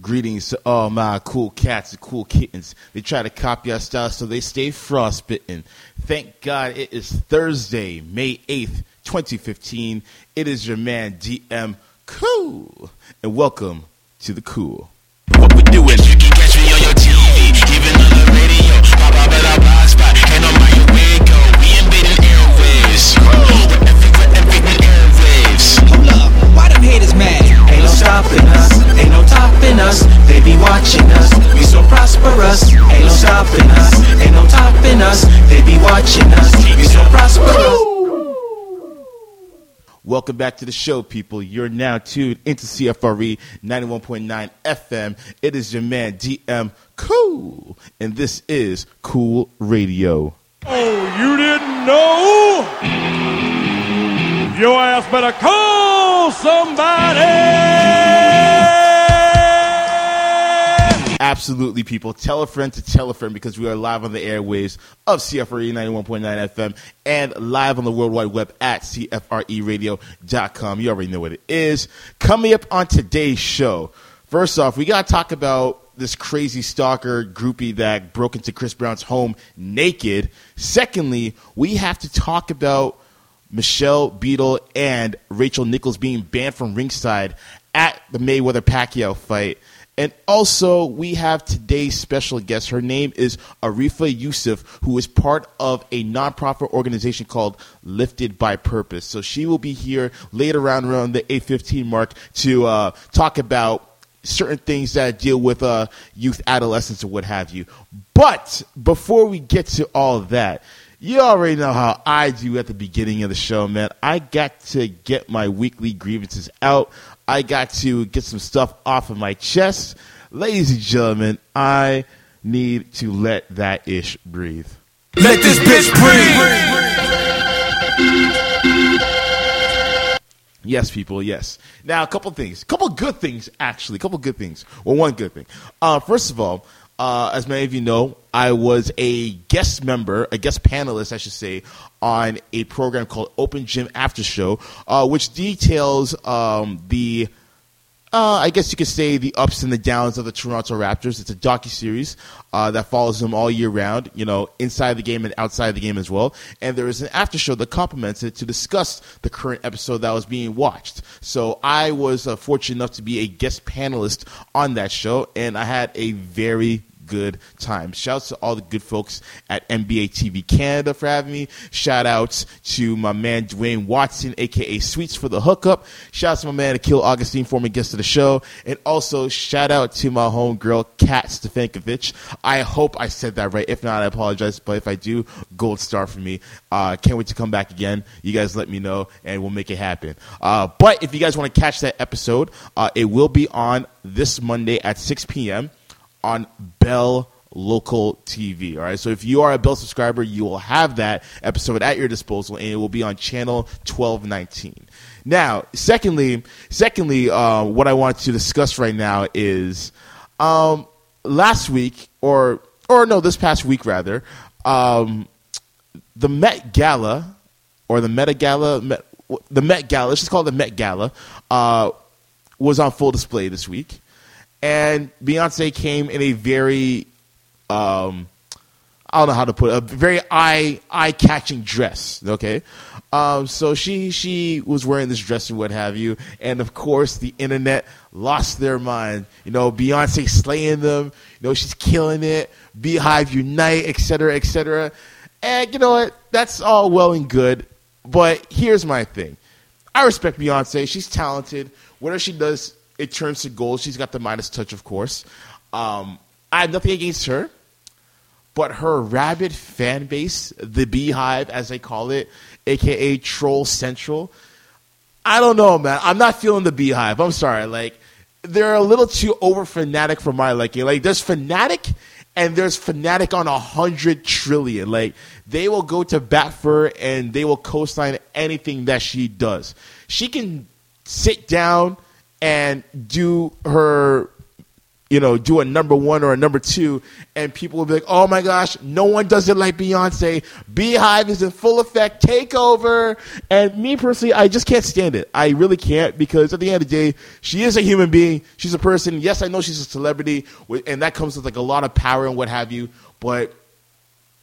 Greetings to all my cool cats and cool kittens. They try to copy our style so they stay frostbitten. Thank God it is Thursday, May 8th, 2015. It is your man DM Cool. And welcome to the Cool. What we doing? You can catch me on your TV, even on the radio. Pop up at our blog spot, and on my way go. We invading airwaves. We're everywhere, everywhere airwaves. Hold up, why them haters mad? Ain't no stopping us, ain't no topping us. They be watching us, we so prosperous. Ain't no stopping us, ain't no topping us. They be watching us, we so prosperous. Welcome back to the show, people. You're now tuned into CFRE 91.9 FM. It is your man, DM Cool. And this is Cool Radio. Oh, you didn't know? Your ass better call somebody! Absolutely, people. Tell a friend to tell a friend because we are live on the airwaves of CFRE 91.9 FM and live on the World Wide Web at CFREradio.com. You already know what it is. Coming up on today's show, first off, we got to talk about this crazy stalker groupie that broke into Chris Brown's home naked. Secondly, we have to talk about Michelle Beadle and Rachel Nichols being banned from ringside at the Mayweather Pacquiao fight. And also, we have today's special guest. Her name is Arifah Yusuf, who is part of a nonprofit organization called Lifted by Purpose. So she will be here later on around the 8:15 mark to uh, talk about certain things that deal with uh, youth, adolescence, or what have you. But before we get to all that, you already know how I do at the beginning of the show, man. I got to get my weekly grievances out. I got to get some stuff off of my chest. Ladies and gentlemen, I need to let that ish breathe. Let this bitch breathe. Yes, people. Yes. Now, a couple things. A couple good things, actually. A couple good things. Well, one good thing. Uh, first of all, uh, as many of you know, I was a guest member, a guest panelist, I should say, on a program called Open Gym After Show, uh, which details um, the uh, I guess you could say the ups and the downs of the Toronto Raptors. It's a docu series uh, that follows them all year round, you know, inside the game and outside the game as well. And there is an after show that complements it to discuss the current episode that was being watched. So I was uh, fortunate enough to be a guest panelist on that show, and I had a very good time. Shouts to all the good folks at NBA TV Canada for having me. Shout outs to my man Dwayne Watson, aka Sweets for the hookup. Shout out to my man Akil Augustine, former guest of the show. And also shout out to my homegirl Kat Stefankovic. I hope I said that right. If not, I apologize. But if I do, gold star for me. Uh, can't wait to come back again. You guys let me know and we'll make it happen. Uh, but if you guys want to catch that episode, uh, it will be on this Monday at 6 p.m on Bell Local TV. All right. So if you are a Bell subscriber, you will have that episode at your disposal, and it will be on channel twelve nineteen. Now, secondly, secondly, uh, what I want to discuss right now is um, last week, or or no, this past week rather, um, the Met Gala or the Meta Gala, Met, the Met Gala. Let's just call it the Met Gala. Uh, was on full display this week and Beyonce came in a very um, I don't know how to put it, a very eye eye catching dress. Okay, um, so she she was wearing this dress and what have you, and of course the internet lost their mind. You know, Beyonce slaying them. You know, she's killing it. Beyhive unite, etc., etc. And you know what? That's all well and good, but here's my thing. I respect Beyonce. She's talented. Whatever she does, it turns to gold. She's got the Midas touch, of course. Um, I have nothing against her, but her rabid fan base, the Beyhive, as they call it, aka Troll Central, I don't know, man. I'm not feeling the Beyhive. I'm sorry. Like, they're a little too over fanatic for my liking. Like, there's fanatic and there's fanatic on a hundred trillion. Like, they will go to bat for her and they will co-sign anything that she does. She can sit down and do her you know, do a number one or a number two, and people will be like, "Oh my gosh, no one does it like Beyonce. Beyhive is in full effect, take over." And me personally, I just can't stand it. I really can't because at the end of the day, she is a human being. She's a person. Yes, I know she's a celebrity, and that comes with like a lot of power and what have you. But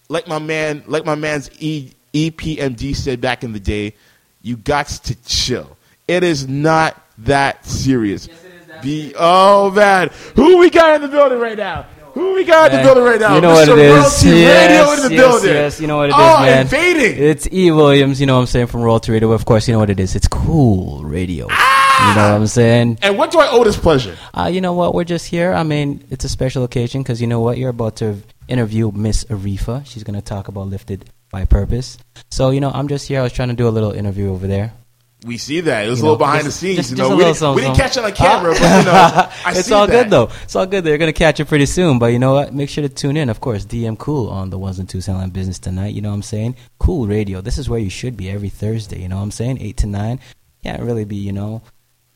like my man, like my man's e, EPMD said back in the day, you got to chill. It is not that serious. Be oh man, who we got in the building right now? Who we got in the building right now? You know what Mr. it is. Royalty yes, Radio in the yes, building. Yes, you know what it is, oh, man. invading. It's E. Williams, you know what I'm saying, from Royalty Radio. Of course, you know what it is. It's cool radio. You know what I'm saying? and what do I owe this pleasure? Uh, you know what? We're just here. I mean, it's a special occasion because you know what? You're about to interview Miss Arifah. She's going to talk about Lifted by Purpose. So, you know, I'm just here. I was trying to do a little interview over there. We see that. It was You a little behind just- the scenes. just- you know, we, didn't, something, we didn't catch it on camera, but you know, I it's all that. good though. It's all good. They're gonna catch it pretty soon. But you know what? Make sure to tune in. Of course, DM Cool on the ones and twos Soundline Business tonight. You know what I'm saying? Cool Radio. This is where you should be every Thursday. You know what I'm saying? Eight to nine. Can't really be, you know,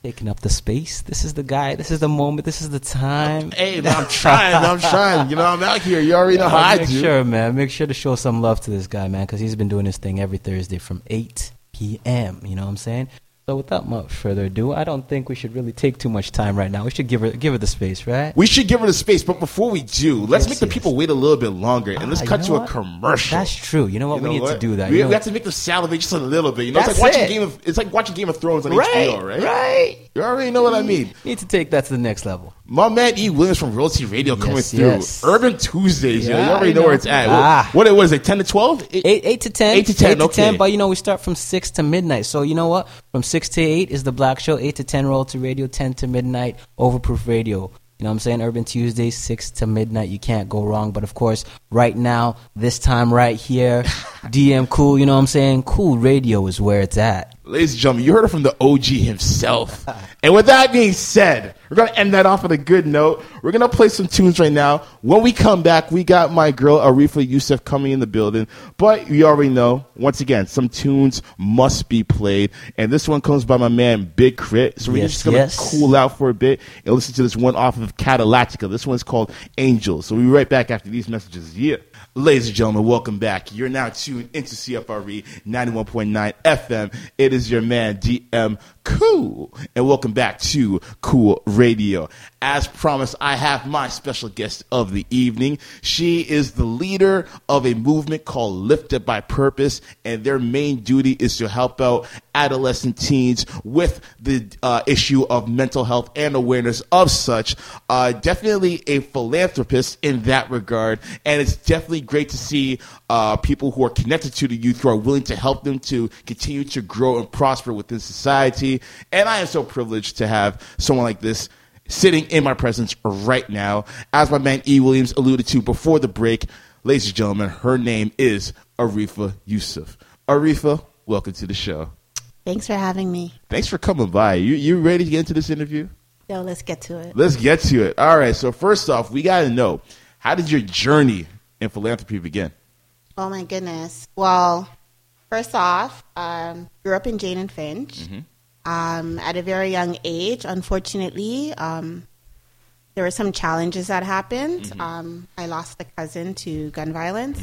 taking up the space. This is the guy. This is the moment. This is the time. Hey, man, I'm trying. I'm trying. You know, I'm out here. You already know how I make do. sure, man. Make sure to show some love to this guy, man, because he's been doing this thing every Thursday from 8 p.m. You know what I'm saying? So without much further ado, I don't think we should really take too much time right now. We should give her give her the space, right? We should give her the space, but before we do, let's Yes, make the yes. people wait a little bit longer, and let's Ah, you cut know to a commercial. That's true. You know what? You know we need what? to do that. We, You know- we have to make them salivate just a little bit. You know, it's like watching it. Game of it's like watching Game of Thrones on right, HBO, right? Right. You already know what I mean. Need to take that to the next level. My man E. Williams from Royalty Radio coming Yes, through. yes. Urban Tuesdays, yo. Yeah, You already I know, where it's at. Ah. What, what it was, it ten to twelve? Eight, eight to ten. Eight to 10, okay. But you know, we start from six to midnight. So you know what? From six to eight is the Black Show. Eight to ten, Royalty Radio. Ten to midnight, Overproof Radio. You know what I'm saying? Urban Tuesdays, six to midnight. You can't go wrong. But of course, right now, this time right here, DM Cool. You know what I'm saying? Cool Radio is where it's at. Ladies and gentlemen, you heard it from the OG himself. and with that being said, we're going to end that off on a good note. We're going to play some tunes right now. When we come back, we got my girl Arifah Yusuf coming in the building. But you already know, once again, some tunes must be played. And this one comes by my man Big Crit. So we're Yes, just going to yes. cool out for a bit and listen to this one off of Cadillactica. This one's called Angels. So we'll be right back after these messages. Yeah. Ladies and gentlemen, welcome back. You're now tuned into CFRE 91.9 FM. It is your man, DM Cool. And welcome back to Cool Radio. As promised, I have my special guest of the evening. She is the leader of a movement called Lifted by Purpose, and their main duty is to help out adolescent teens with the uh, issue of mental health and awareness of such. Uh, definitely a philanthropist in that regard, and it's definitely great to see uh, people who are connected to the youth who are willing to help them to continue to grow and prosper within society. And I am so privileged to have someone like this sitting in my presence right now. As my man E. Williams alluded to before the break, ladies and gentlemen, her name is Arifah Yusuf. Arifah, welcome to the show. Thanks for having me. Thanks for coming by. You you ready to get into this interview? Yo, let's get to it. Let's get to it. All right. So first off, we got to know how did your journey in philanthropy begin? Oh my goodness. Well, first off, um, grew up in Jane and Finch. Um, at a very young age, unfortunately, um, there were some challenges that happened. Um, I lost a cousin to gun violence,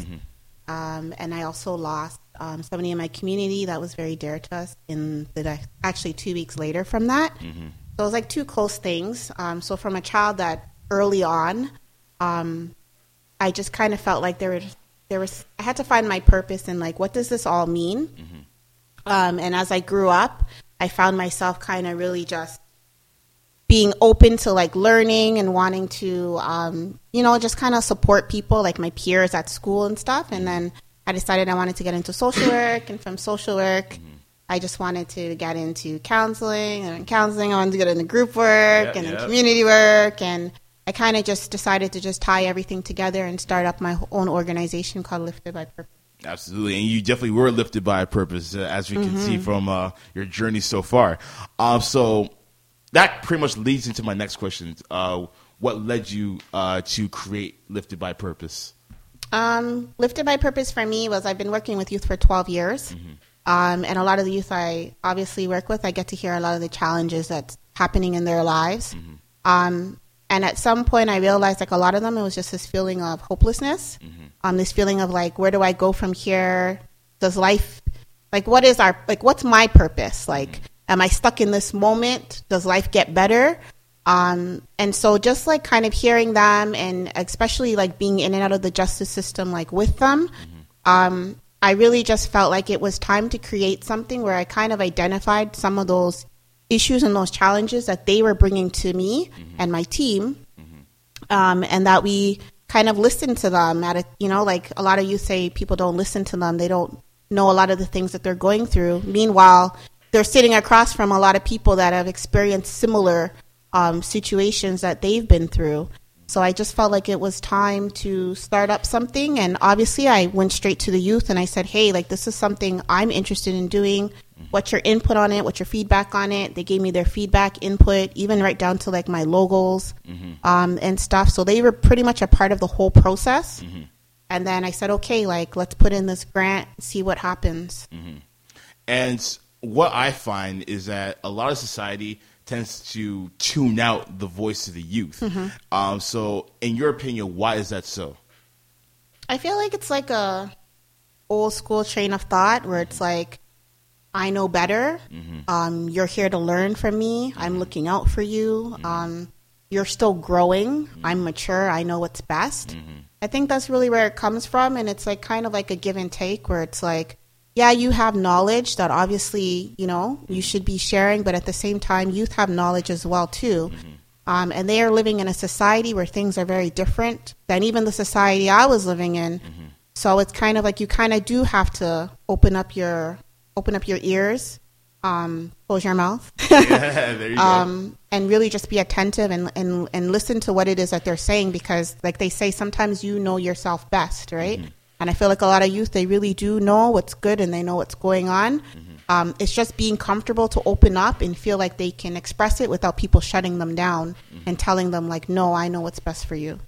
um, and I also lost um, somebody in my community that was very dear to us. In the actually two weeks later from that, so it was like two close things. Um, so from a child that early on, um, I just kind of felt like there was there was I had to find my purpose and like what does this all mean? Um, and as I grew up, I found myself kind of really just being open to like learning and wanting to um, you know just kind of support people like my peers at school and stuff. And then I decided I wanted to get into social work, and from social work. I just wanted to get into counseling, and in counseling, I wanted to get into group work Yeah, and then community work, and I kind of just decided to just tie everything together and start up my own organization called Lifted by Purpose. Absolutely, and you definitely were lifted by a purpose, uh, as we can see Mm-hmm. from uh, your journey so far. Um, so that pretty much leads into my next question. Uh, what led you uh, to create Lifted by Purpose? Um, Lifted by Purpose for me was I've been working with youth for 12 years. Um, and a lot of the youth I obviously work with, I get to hear a lot of the challenges that's happening in their lives. Um, and at some point, I realized like a lot of them, it was just this feeling of hopelessness, um, this feeling of like, where do I go from here? Does life, like, what is our, like, what's my purpose? Like, am I stuck in this moment? Does life get better? Um, and so just like kind of hearing them and especially like being in and out of the justice system, like with them, um, I really just felt like it was time to create something where I kind of identified some of those issues and those challenges that they were bringing to me and my team, um, and that we kind of listen to them at a, you know, like a lot of you say people don't listen to them. They don't know a lot of the things that they're going through. Meanwhile, they're sitting across from a lot of people that have experienced similar um, situations that they've been through. So I just felt like it was time to start up something. And obviously, I went straight to the youth and I said, hey, like, this is something I'm interested in doing. What's your input on it? What's your feedback on it? They gave me their feedback, input, even right down to like my logos mm-hmm. um, and stuff. So they were pretty much a part of the whole process. Mm-hmm. And then I said, okay, like, let's put in this grant, see what happens. Mm-hmm. And what I find is that a lot of society tends to tune out the voice of the youth. Um, so, in your opinion, why is that so? I feel like it's like a old school train of thought where it's like, I know better. Mm-hmm. Um, you're here to learn from me. I'm mm-hmm. looking out for you. Mm-hmm. Um, you're still growing. I'm mature. I know what's best. I think that's really where it comes from. And it's like kind of like a give and take where it's like, yeah, you have knowledge that obviously, you know, you should be sharing, but at the same time, youth have knowledge as well, too. Um, and they are living in a society where things are very different than even the society I was living in. So it's kind of like you kind of do have to open up your open up your ears, um, close your mouth, there you go. um, and really just be attentive and, and and listen to what it is that they're saying because, like they say, sometimes you know yourself best, right? And I feel like a lot of youth they really do know what's good and they know what's going on. Um, it's just being comfortable to open up and feel like they can express it without people shutting them down and telling them like, "No, I know what's best for you."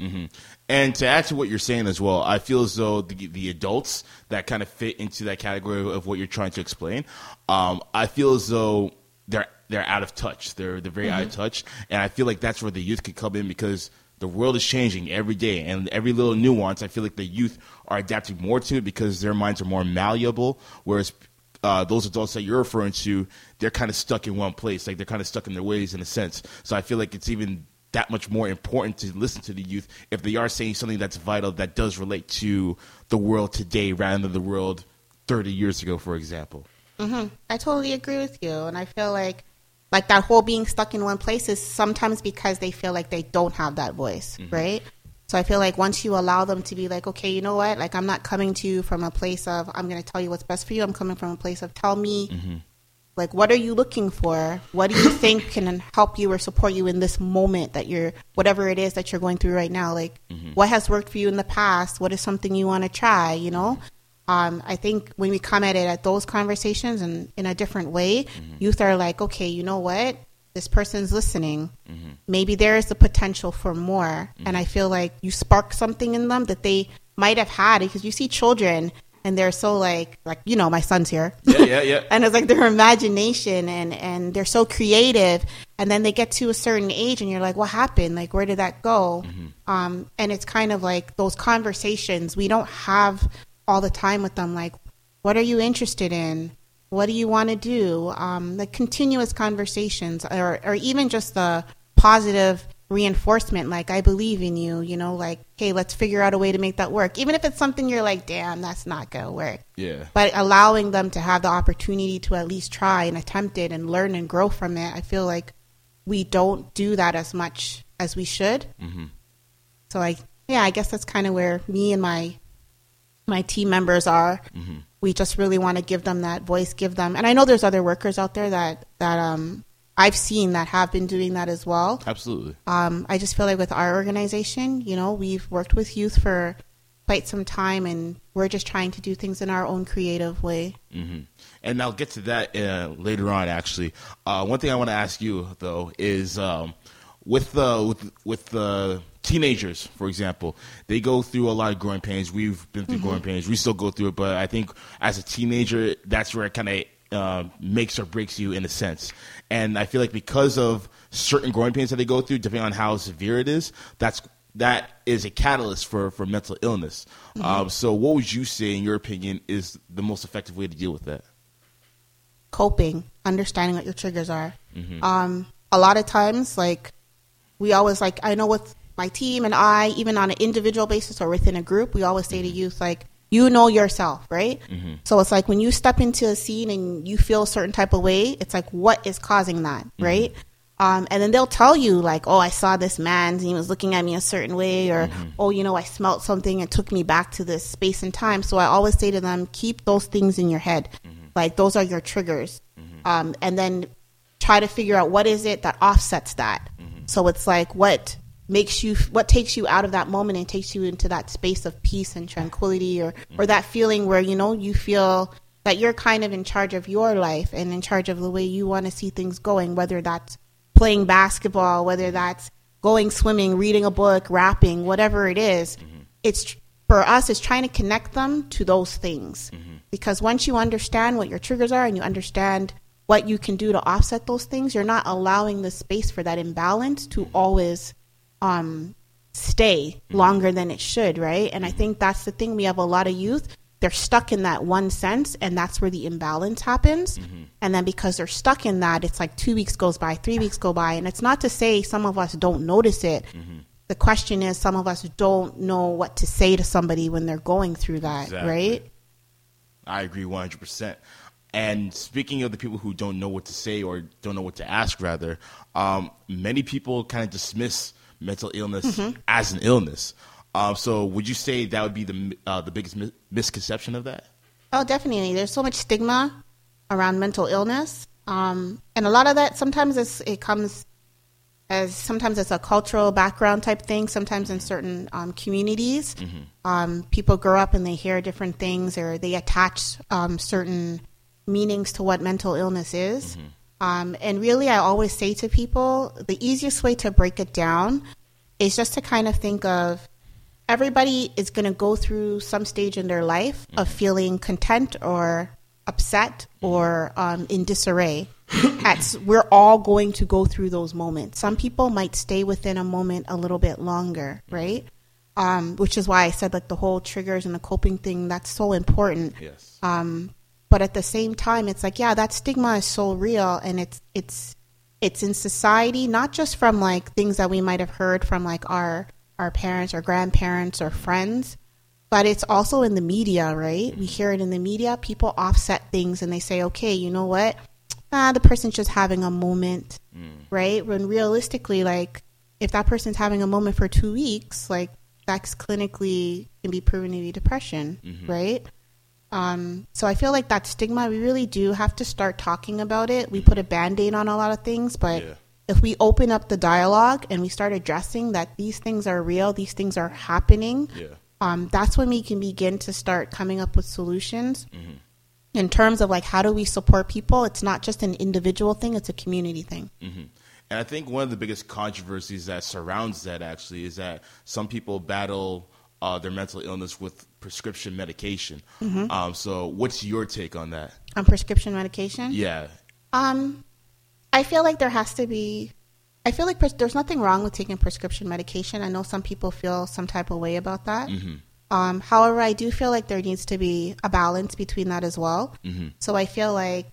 And to add to what you're saying as well, I feel as though the, the adults that kind of fit into that category of what you're trying to explain, um, I feel as though they're they're out of touch. They're they're very out of touch, and I feel like that's where the youth could come in because the world is changing every day, and every little nuance, I feel like the youth are adapting more to it because their minds are more malleable, whereas. Uh, those adults that you're referring to, they're kind of stuck in one place. Like they're kind of stuck in their ways in a sense. So I feel like it's even that much more important to listen to the youth if they are saying something that's vital that does relate to the world today rather than the world 30 years ago, for example. Mm-hmm. I totally agree with you, and I feel like like that whole being stuck in one place is sometimes because they feel like they don't have that voice, mm-hmm. right? So I feel like once you allow them to be like, okay, you know what? Like I'm not coming to you from a place of I'm going to tell you what's best for you. I'm coming from a place of tell me mm-hmm. Like what are you looking for? What do you think can help you or support you in this moment that you're whatever it is that you're going through right now? Like mm-hmm. what has worked for you in the past? What is something you want to try, you know? um, I think when we come at it at those conversations and in a different way, mm-hmm. youth are like, okay, you know what? This person's listening. Mm-hmm. Maybe there is the potential for more. And I feel like you spark something in them that they might have had because you see children and they're so like, like, you know, my son's here. Yeah, yeah, yeah. and it's like their imagination and, and they're so creative. And then they get to a certain age and you're like, what happened? Like, where did that go? Um, and it's kind of like those conversations we don't have all the time with them. Like, what are you interested in? What do you want to do? Um, the continuous conversations or, or even just the positive reinforcement like i believe in you you know like hey let's figure out a way to make that work. Even if it's something you're like damn that's not gonna work. Yeah. but allowing them to have the opportunity to at least try and attempt it and learn and grow from it i feel like we don't do that as much as we should. So i yeah i guess that's kind of where me and my my team members are. We just really want to give them that voice give them and i know there's other workers out there that that um i've seen that have been doing that as well Absolutely. um, I just feel like with our organization, you know, we've worked with youth for quite some time, and we're just trying to do things in our own creative way. and I'll get to that uh, later on. Actually, uh, one thing I want to ask you though is um, with the with with the teenagers, for example, they go through a lot of growing pains. We've been through growing pains. We still go through it, but I think as a teenager, that's where it kind of uh, makes or breaks you in a sense. And I feel like because of certain growing pains that they go through, depending on how severe it is, that's that is a catalyst for for mental illness. Um, so, what would you say, in your opinion, is the most effective way to deal with that? coping, understanding what your triggers are. Um, a lot of times, like we always like, I know with my team and I, even on an individual basis or within a group, we always say to youth like, you know yourself, right? Mm-hmm. So it's like when you step into a scene and you feel a certain type of way, it's like what is causing that, mm-hmm. right? Um, and then they'll tell you like, oh, I saw this man, and he was looking at me a certain way, or mm-hmm. oh, you know, I smelt something and took me back to this space and time. So I always say to them, keep those things in your head, like those are your triggers, um, and then try to figure out what is it that offsets that. So it's like what makes you what takes you out of that moment and takes you into that space of peace and tranquility or or that feeling where you know you feel that you're kind of in charge of your life and in charge of the way you want to see things going whether that's playing basketball whether that's going swimming reading a book rapping whatever it is, mm-hmm. it's for us it's trying to connect them to those things. Mm-hmm. Because once you understand what your triggers are and you understand what you can do to offset those things you're not allowing the space for that imbalance to mm-hmm. always um, stay longer than it should, right? And I think that's the thing. We have a lot of youth, they're stuck in that one sense, and that's where the imbalance happens. And then because they're stuck in that, it's like two weeks goes by, three weeks go by. And it's not to say some of us don't notice it. The question is, some of us don't know what to say to somebody when they're going through that, Exactly. right? I agree 100%. And speaking of the people who don't know what to say or don't know what to ask, rather, um, many people kind of dismiss mental illness Mm-hmm. as an illness. Um, so, would you say that would be the uh, the biggest mi- misconception of that? Oh, definitely. There's so much stigma around mental illness, um, and a lot of that sometimes it's, it comes as sometimes it's a cultural background type thing. Sometimes in certain um, communities, um, people grow up and they hear different things, or they attach um, certain meanings to what mental illness is. Um, and really, I always say to people, the easiest way to break it down is just to kind of think of everybody is going to go through some stage in their life of feeling content or upset or um, in disarray. At, we're all going to go through those moments. Some people might stay within a moment a little bit longer, right? Um, which is why I said like the whole triggers and the coping thing. That's so important. Yes. Um, but at the same time, it's like yeah, that stigma is so real, and it's it's it's in society, not just from like things that we might have heard from like our our parents or grandparents or friends, but it's also in the media, right? We hear it in the media. People offset things and they say, okay, you know what? Ah, the person's just having a moment, right? When realistically, like, if that person's having a moment for two weeks, like, that's clinically can be proven to be depression, right? Um, so I feel like that stigma, we really do have to start talking about it. We put a band aid on a lot of things, but Yeah. if we open up the dialogue and we start addressing that these things are real, these things are happening, Yeah. um, that's when we can begin to start coming up with solutions. In terms of like how do we support people, it's not just an individual thing; it's a community thing. And I think one of the biggest controversies that surrounds that actually is that some people battle uh, their mental illness with prescription medication. Um, so, what's your take on that? On prescription medication, Yeah. Um, I feel like there has to be. I feel like pres- there's nothing wrong with taking prescription medication. I know some people feel some type of way about that. Um, however, I do feel like there needs to be a balance between that as well. So I feel like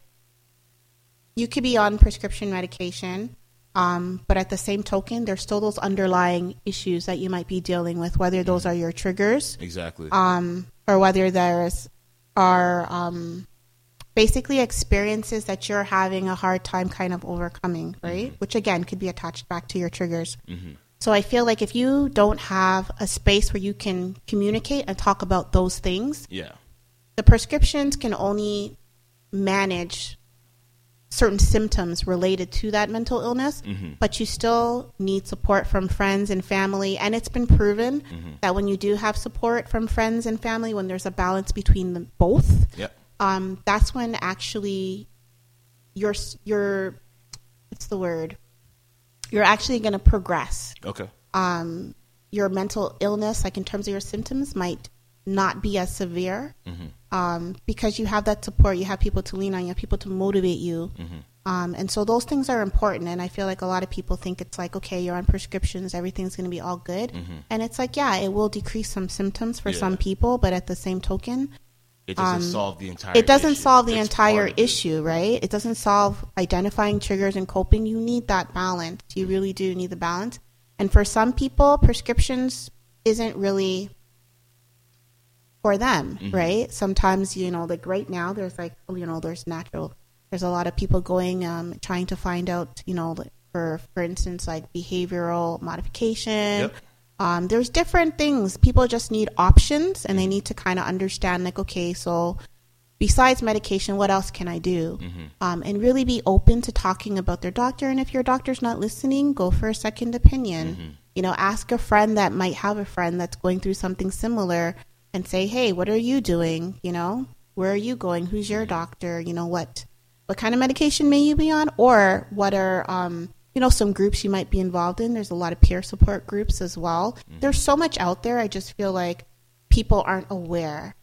you could be on prescription medication, um, but at the same token, there's still those underlying issues that you might be dealing with, whether those are your triggers Exactly. um, or whether there's are um, basically experiences that you're having a hard time kind of overcoming, right? Which again could be attached back to your triggers. So I feel like if you don't have a space where you can communicate and talk about those things, yeah. the prescriptions can only manage certain symptoms related to that mental illness, but you still need support from friends and family. And it's been proven that when you do have support from friends and family, when there's a balance between them both, Yep. um, that's when actually you're you're what's the word? You're actually going to progress Okay. um, your mental illness, like in terms of your symptoms, might not be as severe um, because you have that support. You have people to lean on. You have people to motivate you. Um, and so those things are important. And I feel like a lot of people think it's like, okay, you're on prescriptions, everything's going to be all good. And it's like, yeah, it will decrease some symptoms for Yeah. some people, but at the same token, It doesn't um, solve the entire. it doesn't issue. solve the entire part of it. issue, right? It doesn't solve identifying triggers and coping. You need that balance. You really do need the balance. And for some people, prescriptions isn't really for them, Mm-hmm. right? Sometimes, you know, like right now, there's like, you know, there's natural, there's a lot of people going, um, trying to find out, you know, for, for instance, like behavioral modification. Yep. Um, there's different things. People just need options and they need to kind of understand, like, okay, so besides medication, what else can I do? Um, and really be open to talking about their doctor. And if your doctor's not listening, go for a second opinion. You know, ask a friend that might have a friend that's going through something similar and say, hey, what are you doing? You know, where are you going? Who's your doctor? You know, what what kind of medication may you be on? Or what are, um, you know, some groups you might be involved in? There's a lot of peer support groups as well. There's so much out there. I just feel like people aren't aware.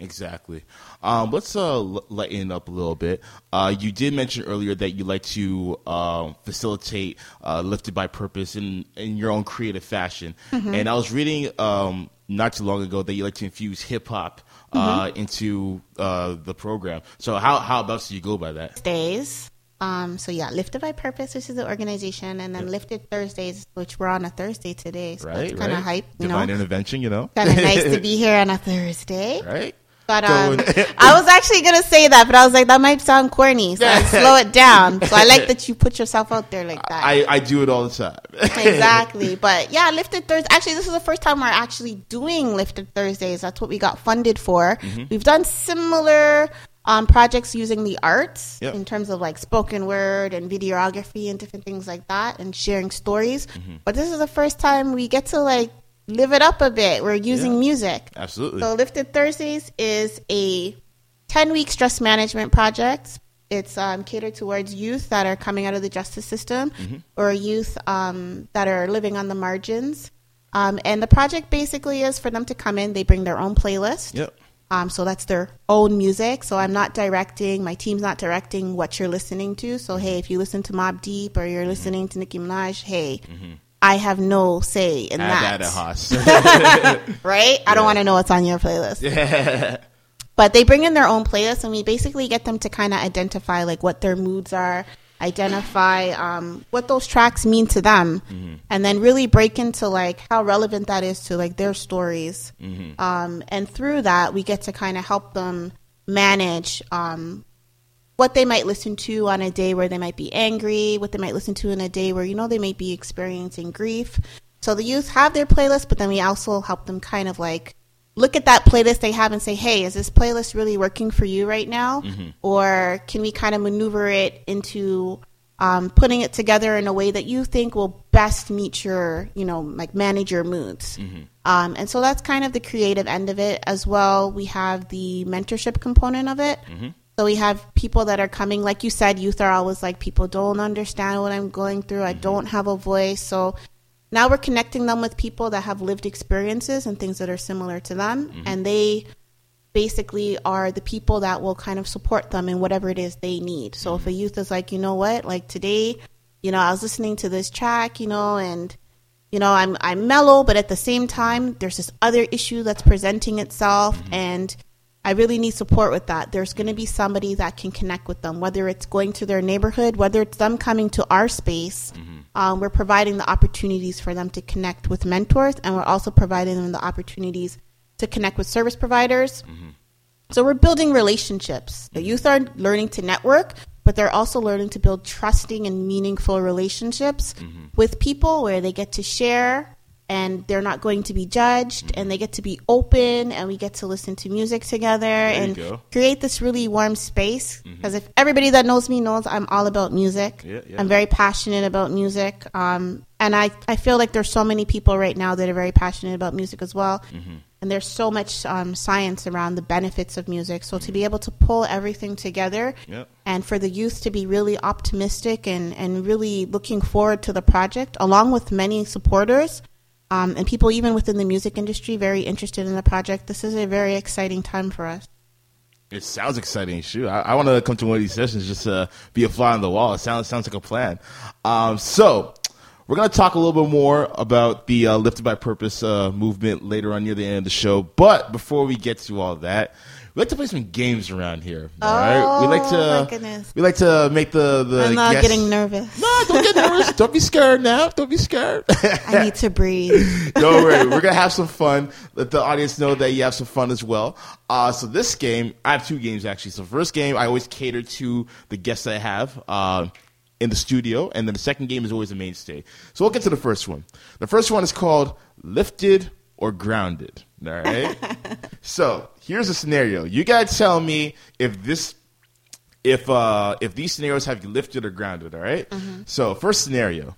Exactly. Um, let's uh, lighten up a little bit. Uh, you did mention earlier that you like to um, facilitate uh, lifted by purpose in in your own creative fashion. And I was reading um, not too long ago that you like to infuse hip hop uh, into uh, the program. So how how else do you go by that? Thursdays. Um, so yeah, Lifted by Purpose, which is the organization, and then Lifted Thursdays, which we're on a Thursday today. So Right, kind of right. hype, you Divine know. intervention, you know. Kind of nice to be here on a Thursday. Right. But um, I was actually gonna say that, but I was like, that might sound corny, so I slow it down. So I like that you put yourself out there like that. I, I do it all the time. exactly. But yeah, Lifted Thursdays. Actually, this is the first time we're actually doing Lifted Thursdays. That's what we got funded for. Mm-hmm. We've done similar um, projects using the arts Yep. in terms of like spoken word and videography and different things like that and sharing stories. Mm-hmm. But this is the first time we get to like live it up a bit. We're using Yeah. music. Absolutely. So Lifted Thursdays is a 10 week stress management project. It's um, catered towards youth that are coming out of the justice system Mm-hmm. or youth um, that are living on the margins. Um, and the project basically is for them to come in, they bring their own playlist. Yep. Um, so that's their own music. So I'm not directing, my team's not directing what you're listening to. So, hey, if you listen to Mobb Deep or you're Mm-hmm. listening to Nicki Minaj, hey, I have no say in Add that that right? I don't want to know what's on your playlist. Yeah. But they bring in their own playlist, and we basically get them to kind of identify like what their moods are, identify um, what those tracks mean to them, and then really break into like how relevant that is to like their stories. Um, and through that, we get to kind of help them manage um, what they might listen to on a day where they might be angry, what they might listen to in a day where you know they might be experiencing grief. So the youth have their playlist, but then we also help them kind of like look at that playlist they have and say, "Hey, is this playlist really working for you right now?" Or can we kind of maneuver it into um, putting it together in a way that you think will best meet your, you know, like manage your moods. Um, and so that's kind of the creative end of it as well. We have the mentorship component of it. So we have people that are coming, like you said, youth are always like, people don't understand what I'm going through. I don't mm-hmm. have a voice. So now we're connecting them with people that have lived experiences and things that are similar to them. Mm-hmm. And they basically are the people that will kind of support them in whatever it is they need. So if a mm-hmm. youth is like, you know what, like today, you know, I was listening to this track, you know, and you know, I'm I'm mellow, but at the same time, there's this other issue that's presenting itself, and I really need support with that. There's going to be somebody that can connect with them, whether it's going to their neighborhood, whether it's them coming to our space. Mm-hmm. Um, we're providing the opportunities for them to connect with mentors, and we're also providing them the opportunities to connect with service providers. Mm-hmm. So we're building relationships. The mm-hmm. youth are learning to network, but they're also learning to build trusting and meaningful relationships with people where they get to share and they're not going to be judged and they get to be open and we get to listen to music together you and create this really warm space because if everybody that knows me knows I'm all about music. Yeah, yeah. I'm very passionate about music. Um, and I, I feel like there's so many people right now that are very passionate about music as well. And there's so much um, science around the benefits of music. So to be able to pull everything together Yep. and for the youth to be really optimistic and, and really looking forward to the project, along with many supporters, um, and people even within the music industry very interested in the project. This is a very exciting time for us. It sounds exciting. Shoot, I, I want to come to one of these sessions just to be a fly on the wall. It sounds sounds like a plan. Um, so we're gonna talk a little bit more about the uh, Lifted by Purpose uh, movement later on near the end of the show. But before we get to all that, we like to play some games around here. Oh, right? We like Oh, to my goodness. we like to make the the. I'm not getting nervous. No, don't get nervous. don't be scared now. Don't be scared. I need to breathe. Don't worry, we're gonna have some fun. Let the audience know that you have some fun as well. Uh, so this game, I have two games actually. So first game, I always cater to the guests I have uh, in the studio, and then the second game is always a mainstay. So we'll get to the first one. The first one is called Lifted or Grounded. All right. so here's a scenario. You gotta tell me if this if uh if these scenarios have you lifted or grounded all right? so first scenario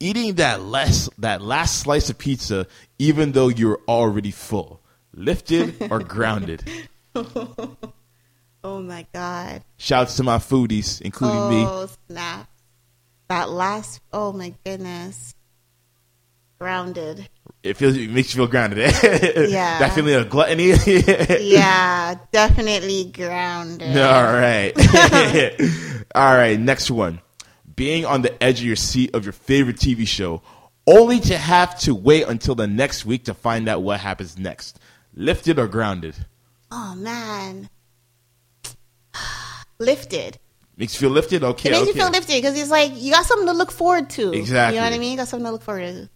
eating that less that last slice of pizza even though you're already full lifted or grounded Oh my god. shouts to my foodies including me Oh snap. That last. Oh my goodness. Grounded. it feels it makes you feel grounded Yeah. that feeling of gluttony Yeah, definitely grounded. all right all right next one being on the edge of your seat of your favorite tv show only to have to wait until the next week to find out what happens next lifted or grounded Oh man. Lifted. makes you feel lifted okay It makes okay. you feel lifted because it's like you got something to look forward to. Exactly. You know what I mean? You got something to look forward to.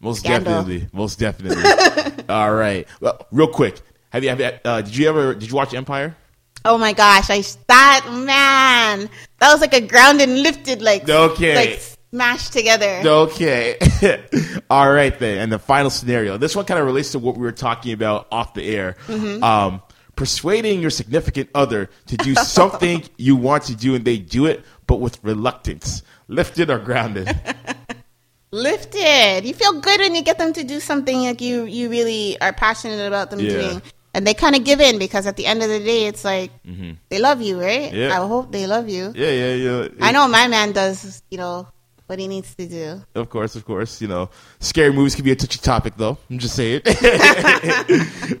Most Scandal. definitely. Most definitely. All right. Well, real quick. Have you have you, uh, did you ever did you watch Empire? Oh my gosh, I that man. That was like a grounded and lifted like Okay. like smashed together. Okay. All right then. And the final scenario. This one kind of relates to what we were talking about off the air. Mm-hmm. Um, persuading your significant other to do something you want to do and they do it, but with reluctance. Lifted or grounded? Lifted. You feel good when you get them to do something like you you really are passionate about them Yeah. doing. And they kind of give in because at the end of the day, it's like they love you, right? Mm-hmm. Yeah. I hope they love you. yeah, yeah, yeah. I know my man does, you know, what he needs to do. Of course, of course. You know, scary movies can be a touchy topic, though. I'm just saying.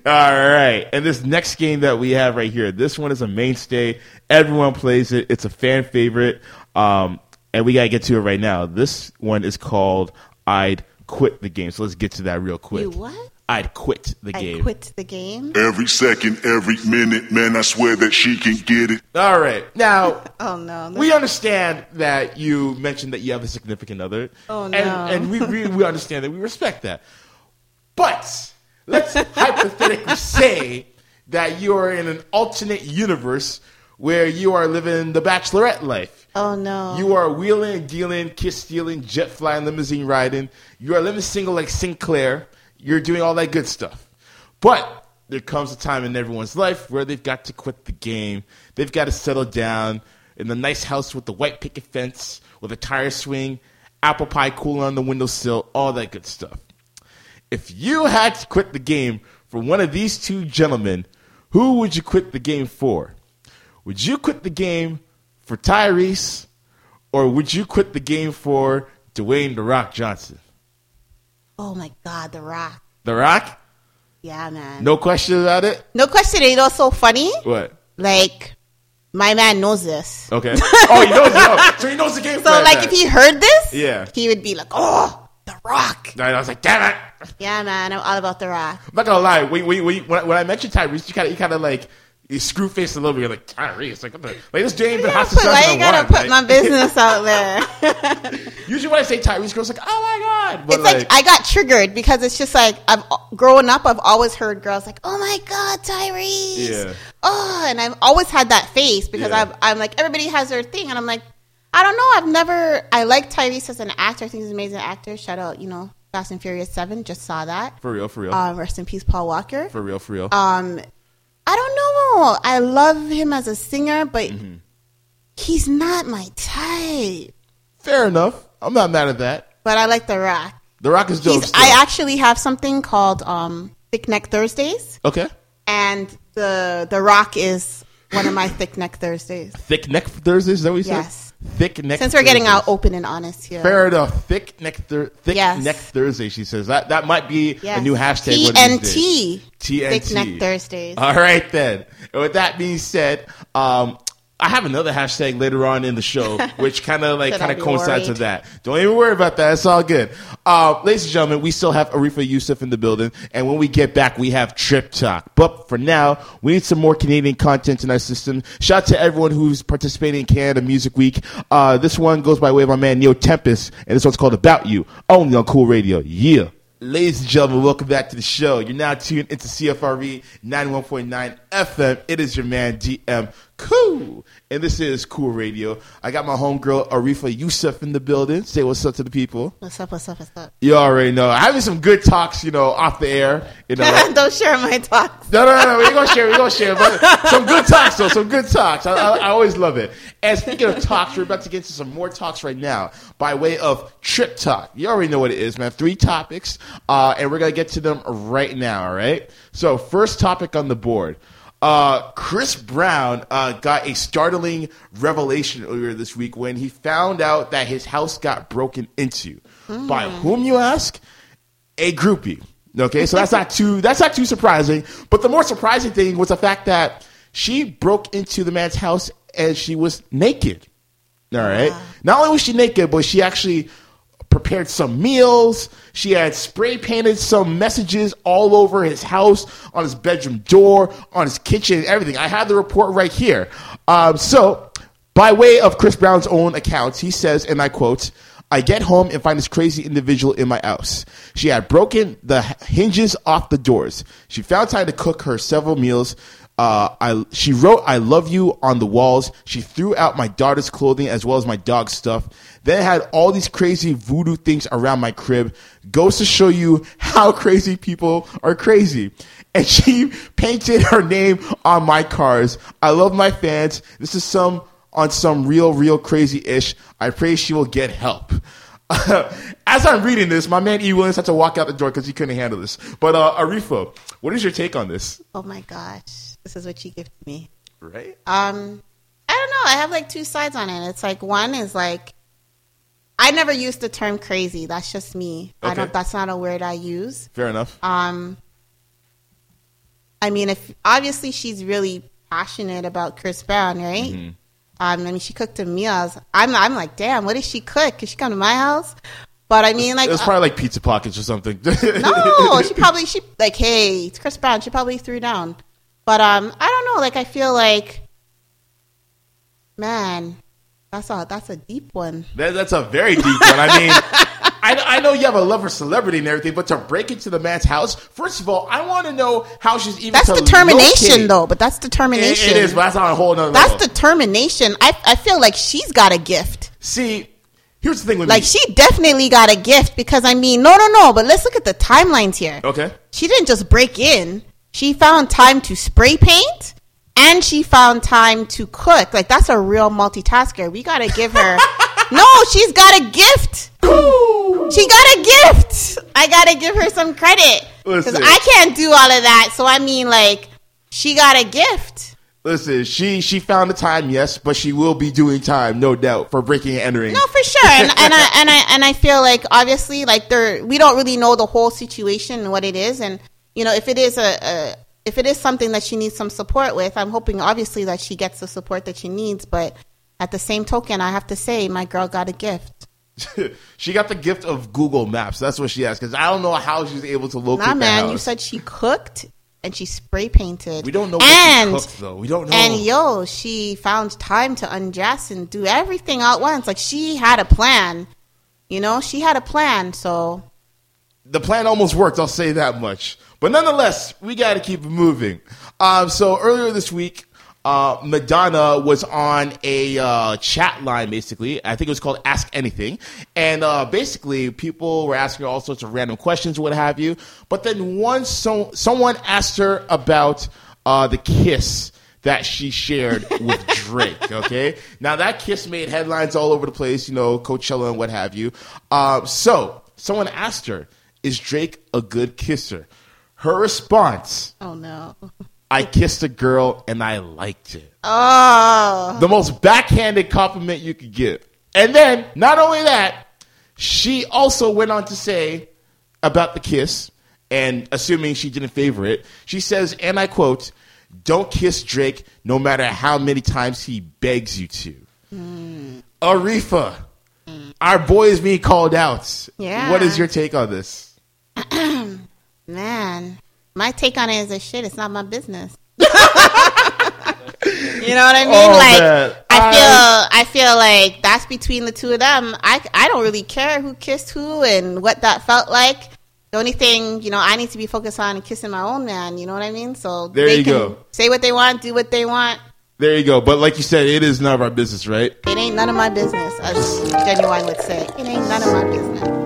All right. And this next game that we have right here, this one is a mainstay. Everyone plays it. It's a fan favorite. Um, and we got to get to it right now. This one is called I'd Quit the Game. So let's get to that real quick. You what? I'd quit the I game. quit the game. Every second, every minute, man, I swear that she can get it. All right. Now, Oh no. we understand that you mentioned that you have a significant other. Oh, and, no. And we, we, we understand that. We respect that. But let's hypothetically say that you're in an alternate universe where you are living the bachelorette life. oh no. You are wheeling and dealing, kiss stealing, jet flying, limousine riding. You are living single like Sinclair. You're doing all that good stuff. But there comes a time in everyone's life where they've got to quit the game. They've got to settle down in the nice house with the white picket fence, with a tire swing, apple pie cooler on the windowsill, all that good stuff. If you had to quit the game for one of these two gentlemen, who would you quit the game for? Would you quit the game for Tyrese, or would you quit the game for Dwayne The Rock Johnson? oh my god, The Rock. The Rock? Yeah, man. No question about it? No question. You know, what's so funny. What? Like, my man knows this. Okay. Oh, he knows. Oh, so he knows the game. So, plan, like, man. if he heard this, Yeah. he would be like, "Oh, The Rock." And I was like, damn it. Yeah, man. I'm all about The Rock. I'm not gonna lie. When, when, when, when I mentioned Tyrese, you kind of, you kind of like, you screw faced a little bit. You're like Tyrese, like, what the, like this ain't been hot since why you gotta 2001, put like- my business out there? Usually when I say Tyrese, girls like, oh my god. But it's like, I got triggered because it's just like I've growing up. I've always heard girls like, "Oh my god, Tyrese!" Yeah. Oh, and I've always had that face because Yeah. I've, I'm like everybody has their thing, and I'm like, I don't know. I've never. I like Tyrese as an actor. I think he's an amazing actor. Shout out, you know, Fast and Furious Seven. Just saw that. for real, for real, Um, rest in peace, Paul Walker. for real, for real. Um, I don't know. I love him as a singer, but Mm-hmm. he's not my type. Fair enough. I'm not mad at that. But I like The Rock. The Rock is dope. I actually have something called um, Thick Neck Thursdays, okay. and the The Rock is one of my Thick Neck Thursdays. Thick neck Thursdays. Is that what you said? Yes. Thick neck. Since we're getting Thursdays. out open and honest here. Fair enough. Thick neck, thir- thick Yes. neck Thursday. She says that that might be Yes. a new hashtag. one of these days. TNT. TNT. Thick Neck Thursdays. All right then. And with that being said, um, I have another hashtag later on in the show, which kind of like kind of coincides worried? with that. Don't even worry about that. It's all good. Uh, ladies and gentlemen, we still have Arifah Yusuf in the building, and when we get back, we have Trip Talk. But for now, we need some more Canadian content in our system. Shout out to everyone who's participating in Canada Music Week. Uh, this one goes by way of my man Neil Tempest, and this one's called About You, only on Cool Radio. Yeah. Ladies and gentlemen, welcome back to the show. You're now tuned into CFRE 91.9 FM. It is your man DM Cool. And this is Cool Radio. I got my homegirl Arifah Yusuf in the building. Say what's up to the people. What's up? What's up? What's up? You already know. I Having some good talks, you know, off the air. You know. Don't share my talks. No, no, no, no. We're gonna share. We're gonna share. But some good talks, though. Some good talks. I, I, I always love it. And speaking of talks, we're about to get into some more talks right now by way of Trip Talk. You already know what it is, man. Three topics, uh, and we're gonna get to them right now. All right. So, first topic on the board. Uh, Chris Brown uh, got a startling revelation earlier this week when he found out that his house got broken into. By whom, you ask? a groupie. Okay, so that's not too that's not too surprising. But the more surprising thing was the fact that she broke into the man's house and she was naked. All right. Not only was she naked, but she actually prepared some meals. She had spray painted some messages all over his house, on his bedroom door, on his kitchen, everything. I have the report right here. Um, so, by way of Chris Brown's own accounts, he says, and I quote, I get home and find this crazy individual in my house. She had broken the hinges off the doors. She found time to cook her several meals. Uh, I, she wrote, I love you on the walls. She threw out my daughter's clothing as well as my dog's stuff. Then had all these crazy voodoo things around my crib. Goes to show you how crazy people are crazy. And she painted her name on my cars. I love my fans. This is some on some real, real crazy ish. I pray she will get help. As I'm reading this, my man E. Williams had to walk out the door because he couldn't handle this. But uh, Arifah, what is your take on this? Oh my gosh, this is what she gifted me. Right? Um, I don't know. I have like two sides on it. It's like one is like I never used the term crazy. That's just me. I Okay. don't. That's not a word I use. Fair enough. Um, I mean, if obviously she's really passionate about Chris Brown, right? Mm-hmm. Um, I mean, she cooked him meals. I'm, I'm like, damn, what did she cook? Could she come to my house? But I mean, like, it was probably like pizza pockets or something. no, she probably she like, hey, it's Chris Brown. She probably threw down. But um, I don't know. Like, I feel like, man, that's a that's a deep one. That, that's a very deep one. I mean, I, I know you have a love for celebrity and everything, but to break into the man's house, first of all, I want to know how she's even. That's to determination, locate- though. But that's It, determination. it is, but that's on a whole nother That's level. determination. I I feel like she's got a gift. See, here's the thing with Like me. she definitely got a gift because I mean, no, no, no. But let's look at the timelines here. okay. She didn't just break in. She found time to spray paint and she found time to cook. Like that's a real multitasker. We gotta give her. no, she's got a gift. She got a gift. I gotta give her some credit because I can't do all of that. So I mean, like, she got a gift. Listen, she she found the time, yes, but she will be doing time, no doubt, for breaking and entering. No, for sure, and, and I and I and I feel like obviously, like there, we don't really know the whole situation and what it is, and you know, if it is a, a if it is something that she needs some support with, I'm hoping obviously that she gets the support that she needs. But at the same token, I have to say, my girl got a gift. she got the gift of Google Maps. That's what she has, because I don't know how she's able to locate Nah, man, house. you said she cooked and she spray painted. we don't know what and she cooked, though. We don't know. And yo, she found time to undress and do everything all at once. Like she had a plan. You know, she had a plan. So the plan almost worked. I'll say that much. But nonetheless, we got to keep it moving. Um, so earlier this week, uh, Madonna was on a uh, chat line, basically. I think it was called Ask Anything. And uh, basically, people were asking her all sorts of random questions, what have you. But then once so- someone asked her about uh, the kiss that she shared with Drake. Okay, now that kiss made headlines all over the place, you know, Coachella and what have you. Um, so someone asked her, "Is Drake a good kisser?" Her response: oh no. I kissed a girl and I liked it. Oh, The most backhanded compliment you could give. And then, not only that, she also went on to say about the kiss, and assuming she didn't favor it, she says, and I quote, Don't kiss Drake no matter how many times he begs you to. Hmm. Arifah, our boy is being called out. Yeah. What is your take on this? Man. My take on it is a shit. It's not my business. you know what I mean? Oh, like man. I I- feel I feel like that's between the two of them. I I don't really care who kissed who and what that felt like. The only thing, you know, I need to be focused on kissing my own man, you know what I mean? So There they you can go. say what they want, do what they want. There you go. But like you said, it is none of our business, right? It ain't none of my business, as Genuine would say. It ain't none of my business.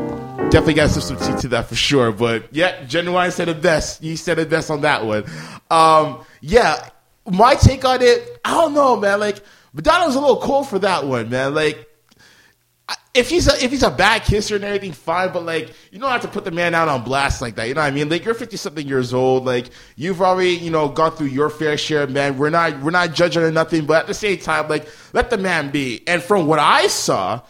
Definitely got some tea to that for sure. But yeah, Genuine said it best. He said it best on that one. Um, yeah, my take on it, I don't know, man. Like Madonna was a little cold for that one, man. Like if he's a, if he's a bad kisser and everything, fine. But like you don't have to put the man out on blast like that. You know what I mean? Like you're fifty something years old. Like you've already you know gone through your fair share, man. We're not we're not judging or nothing, but at the same time, like let the man be. And from what I saw.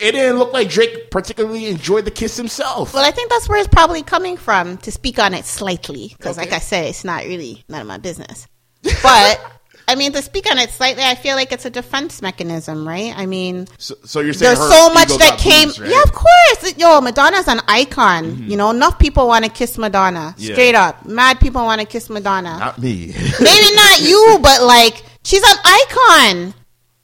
It didn't look like Drake particularly enjoyed the kiss himself. Well, I think that's where it's probably coming from to speak on it slightly, because Okay. like I said, it's not really none of my business. But I mean, to speak on it slightly, I feel like it's a defense mechanism, right? I mean, So, so you're saying there's so much that came. right? Yeah, of course. Yo, Madonna's an icon. Mm-hmm. You know, enough people want to kiss Madonna. Yeah. Straight up, mad people want to kiss Madonna. Not me. Maybe not you, but like she's an icon.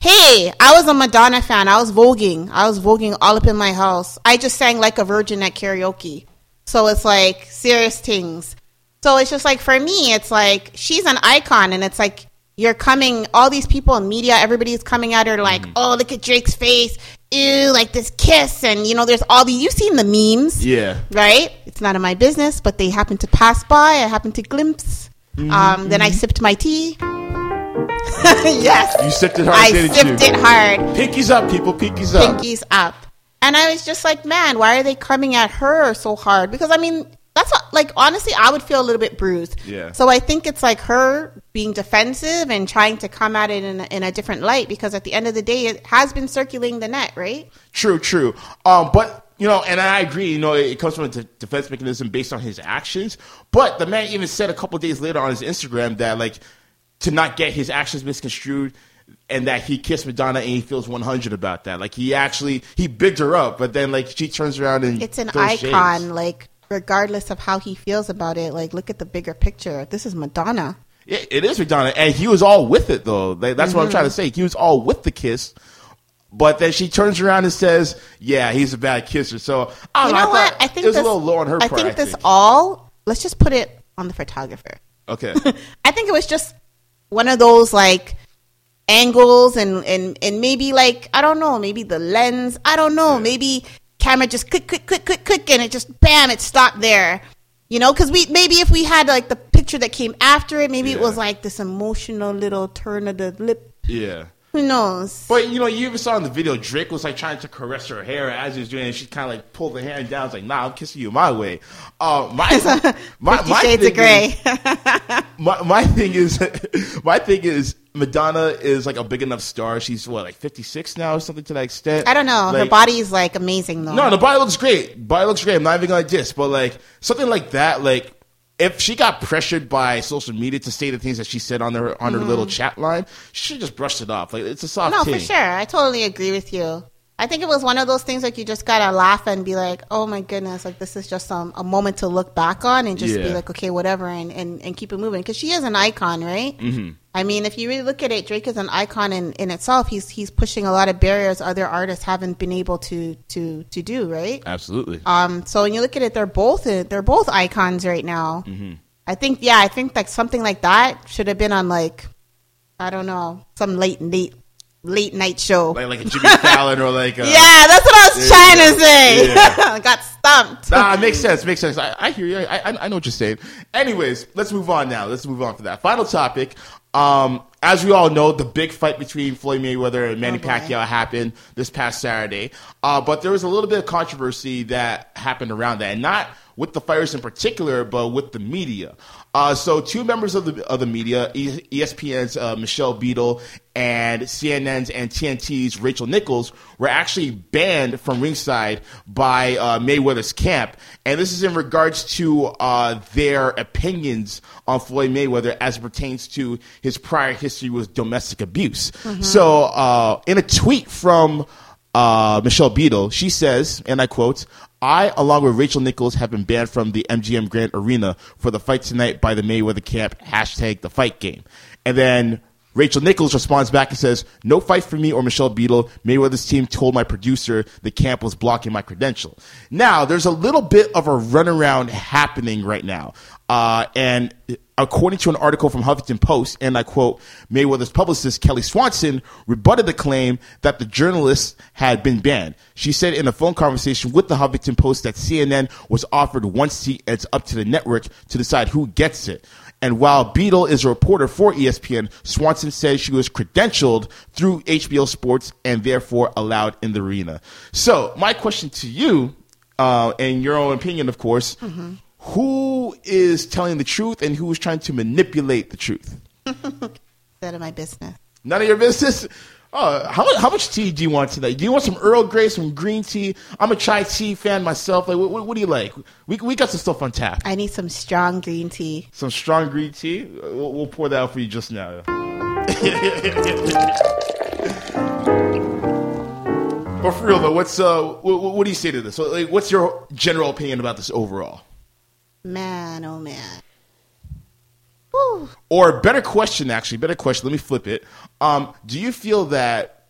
Hey, I was a Madonna fan. I was voguing. I was voguing all up in my house. I just sang like a virgin at karaoke. So it's like serious things. So it's just like for me, it's like she's an icon, and it's like you're coming. All these people in media, everybody's coming at her like, Mm-hmm. "Oh, look at Drake's face. Ew, like this kiss." And you know, there's all these. You've seen the memes yeah. right? It's none of my business, but they happened to pass by. I happened to glimpse. Mm-hmm. Um, then I sipped my tea. yes, You sipped it hard, I didn't sipped you? it hard. Pinkies up, people. Pinkies up. Pinkies up, and I was just like, man, why are they coming at her so hard? Because I mean, that's what, like honestly, I would feel a little bit bruised. Yeah. So I think it's like her being defensive and trying to come at it in a, in a different light. Because at the end of the day, it has been circulating the net, right? True, true. Um, but you know, and I agree. You know, it comes from a de- defense mechanism based on his actions. But the man even said a couple days later on his Instagram that like to not get his actions misconstrued. And that he kissed Madonna and he feels 100 about that. Like he actually he bigged her up, but then like she turns around and it's an throws shades. icon like regardless of how he feels about it like look at the bigger picture this is madonna It, it is Madonna, and he was all with it though. That's what I'm Mm-hmm. trying to say. He was all with the kiss, but then she turns around and says, "Yeah, he's a bad kisser." So I you know know. what i think it was this, a little low on her i part. think this all let's just put it on the photographer okay. i think it was just one of those like angles and and and maybe like i don't know maybe the lens i don't know maybe camera just click click click click click and it just bam it stopped there. You know because we maybe if we had like the picture that came after it maybe it was like this emotional little turn of the lip. Yeah. Who knows But you know, you even saw in the video, Drake was like trying to caress her hair as he was doing it. And she kind of like pulled the hand down. It's like, "Nah, I'm kissing you my way." Uh, my my, my Shades thing of Grey. Is, my my thing is, my thing is, Madonna is like a big enough star. She's what, like 56 now, or something to that extent. I don't know. Her Like- body is like amazing though. No, the body looks great. Body looks great. I'm not even gonna diss, but like something like that, like if she got pressured by social media to say the things that she said on her on her little chat line, she should just brushed it off. Like it's a soft Mm-hmm. No, for sure. I totally agree with you. I think it was one of those things like you just gotta laugh and be like, "Oh my goodness!" Like this is just um, a moment to look back on and just be like, "Okay, whatever," and, and, and keep it moving because she is an icon, right? Mm-hmm. I mean, if you really look at it, Drake is an icon in, in itself. He's he's pushing a lot of barriers other artists haven't been able to to to do, right? Absolutely. Um, so when you look at it, they're both they're both icons right now. Mm-hmm. I think yeah, I think like something like that should have been on like I don't know some late late late night show. like like a Jimmy Fallon or like a, yeah, that's what I was Yeah. trying to say. Yeah. Got stumped. Nah, it makes sense. Makes sense. I, I hear you. I, I, I know what you're saying. Anyways, let's move on now. Let's move on for that final topic. Um, as we all know, the big fight between Floyd Mayweather and Manny Oh. Pacquiao happened this past Saturday. Uh, but there was a little bit of controversy that happened around that, and not with the fighters in particular, but with the media. Uh, so, two members of the of the media, ESPN's uh, Michelle Beadle and CNN's and TNT's Rachel Nichols, were actually banned from ringside by uh, Mayweather's camp, and this is in regards to uh, their opinions on Floyd Mayweather as it pertains to his prior history with domestic abuse. So, uh, in a tweet from uh, Michelle Beadle, she says, and I quote, I, along with Rachel Nichols, have been banned from the MGM Grand Arena for the fight tonight by the Mayweather camp, hashtag the fight game. And then Rachel Nichols responds back and says, No fight for me or Michelle Beadle. Mayweather's team told my producer the camp was blocking my credential. Now, there's a little bit of a runaround happening right now. Uh, and according to an article from Huffington Post, and I quote, Mayweather's publicist Kelly Swanson rebutted the claim that the journalist had been banned. She said in a phone conversation with the Huffington Post that CNN was offered one seat and it's up to the network to decide who gets it. And while Beadle is a reporter for ESPN, Swanson says she was credentialed through HBO Sports and therefore allowed in the arena. So, my question to you, uh, in your own opinion, of course, who is telling the truth and who is trying to manipulate the truth? None of my business. None of your business. Oh, how much, how much tea do you want tonight? Do you want some Earl Grey, some green tea? I'm a chai tea fan myself. Like, what, what, what do you like? We, we got some stuff on tap. I need some strong green tea. Some strong green tea. We'll, we'll pour that out for you just now. but for real though, what's uh, what, what do you say to this? Like, what's your general opinion about this overall? Man, oh man. Whew. Or better question, actually, better question. Let me flip it. Um, do you feel that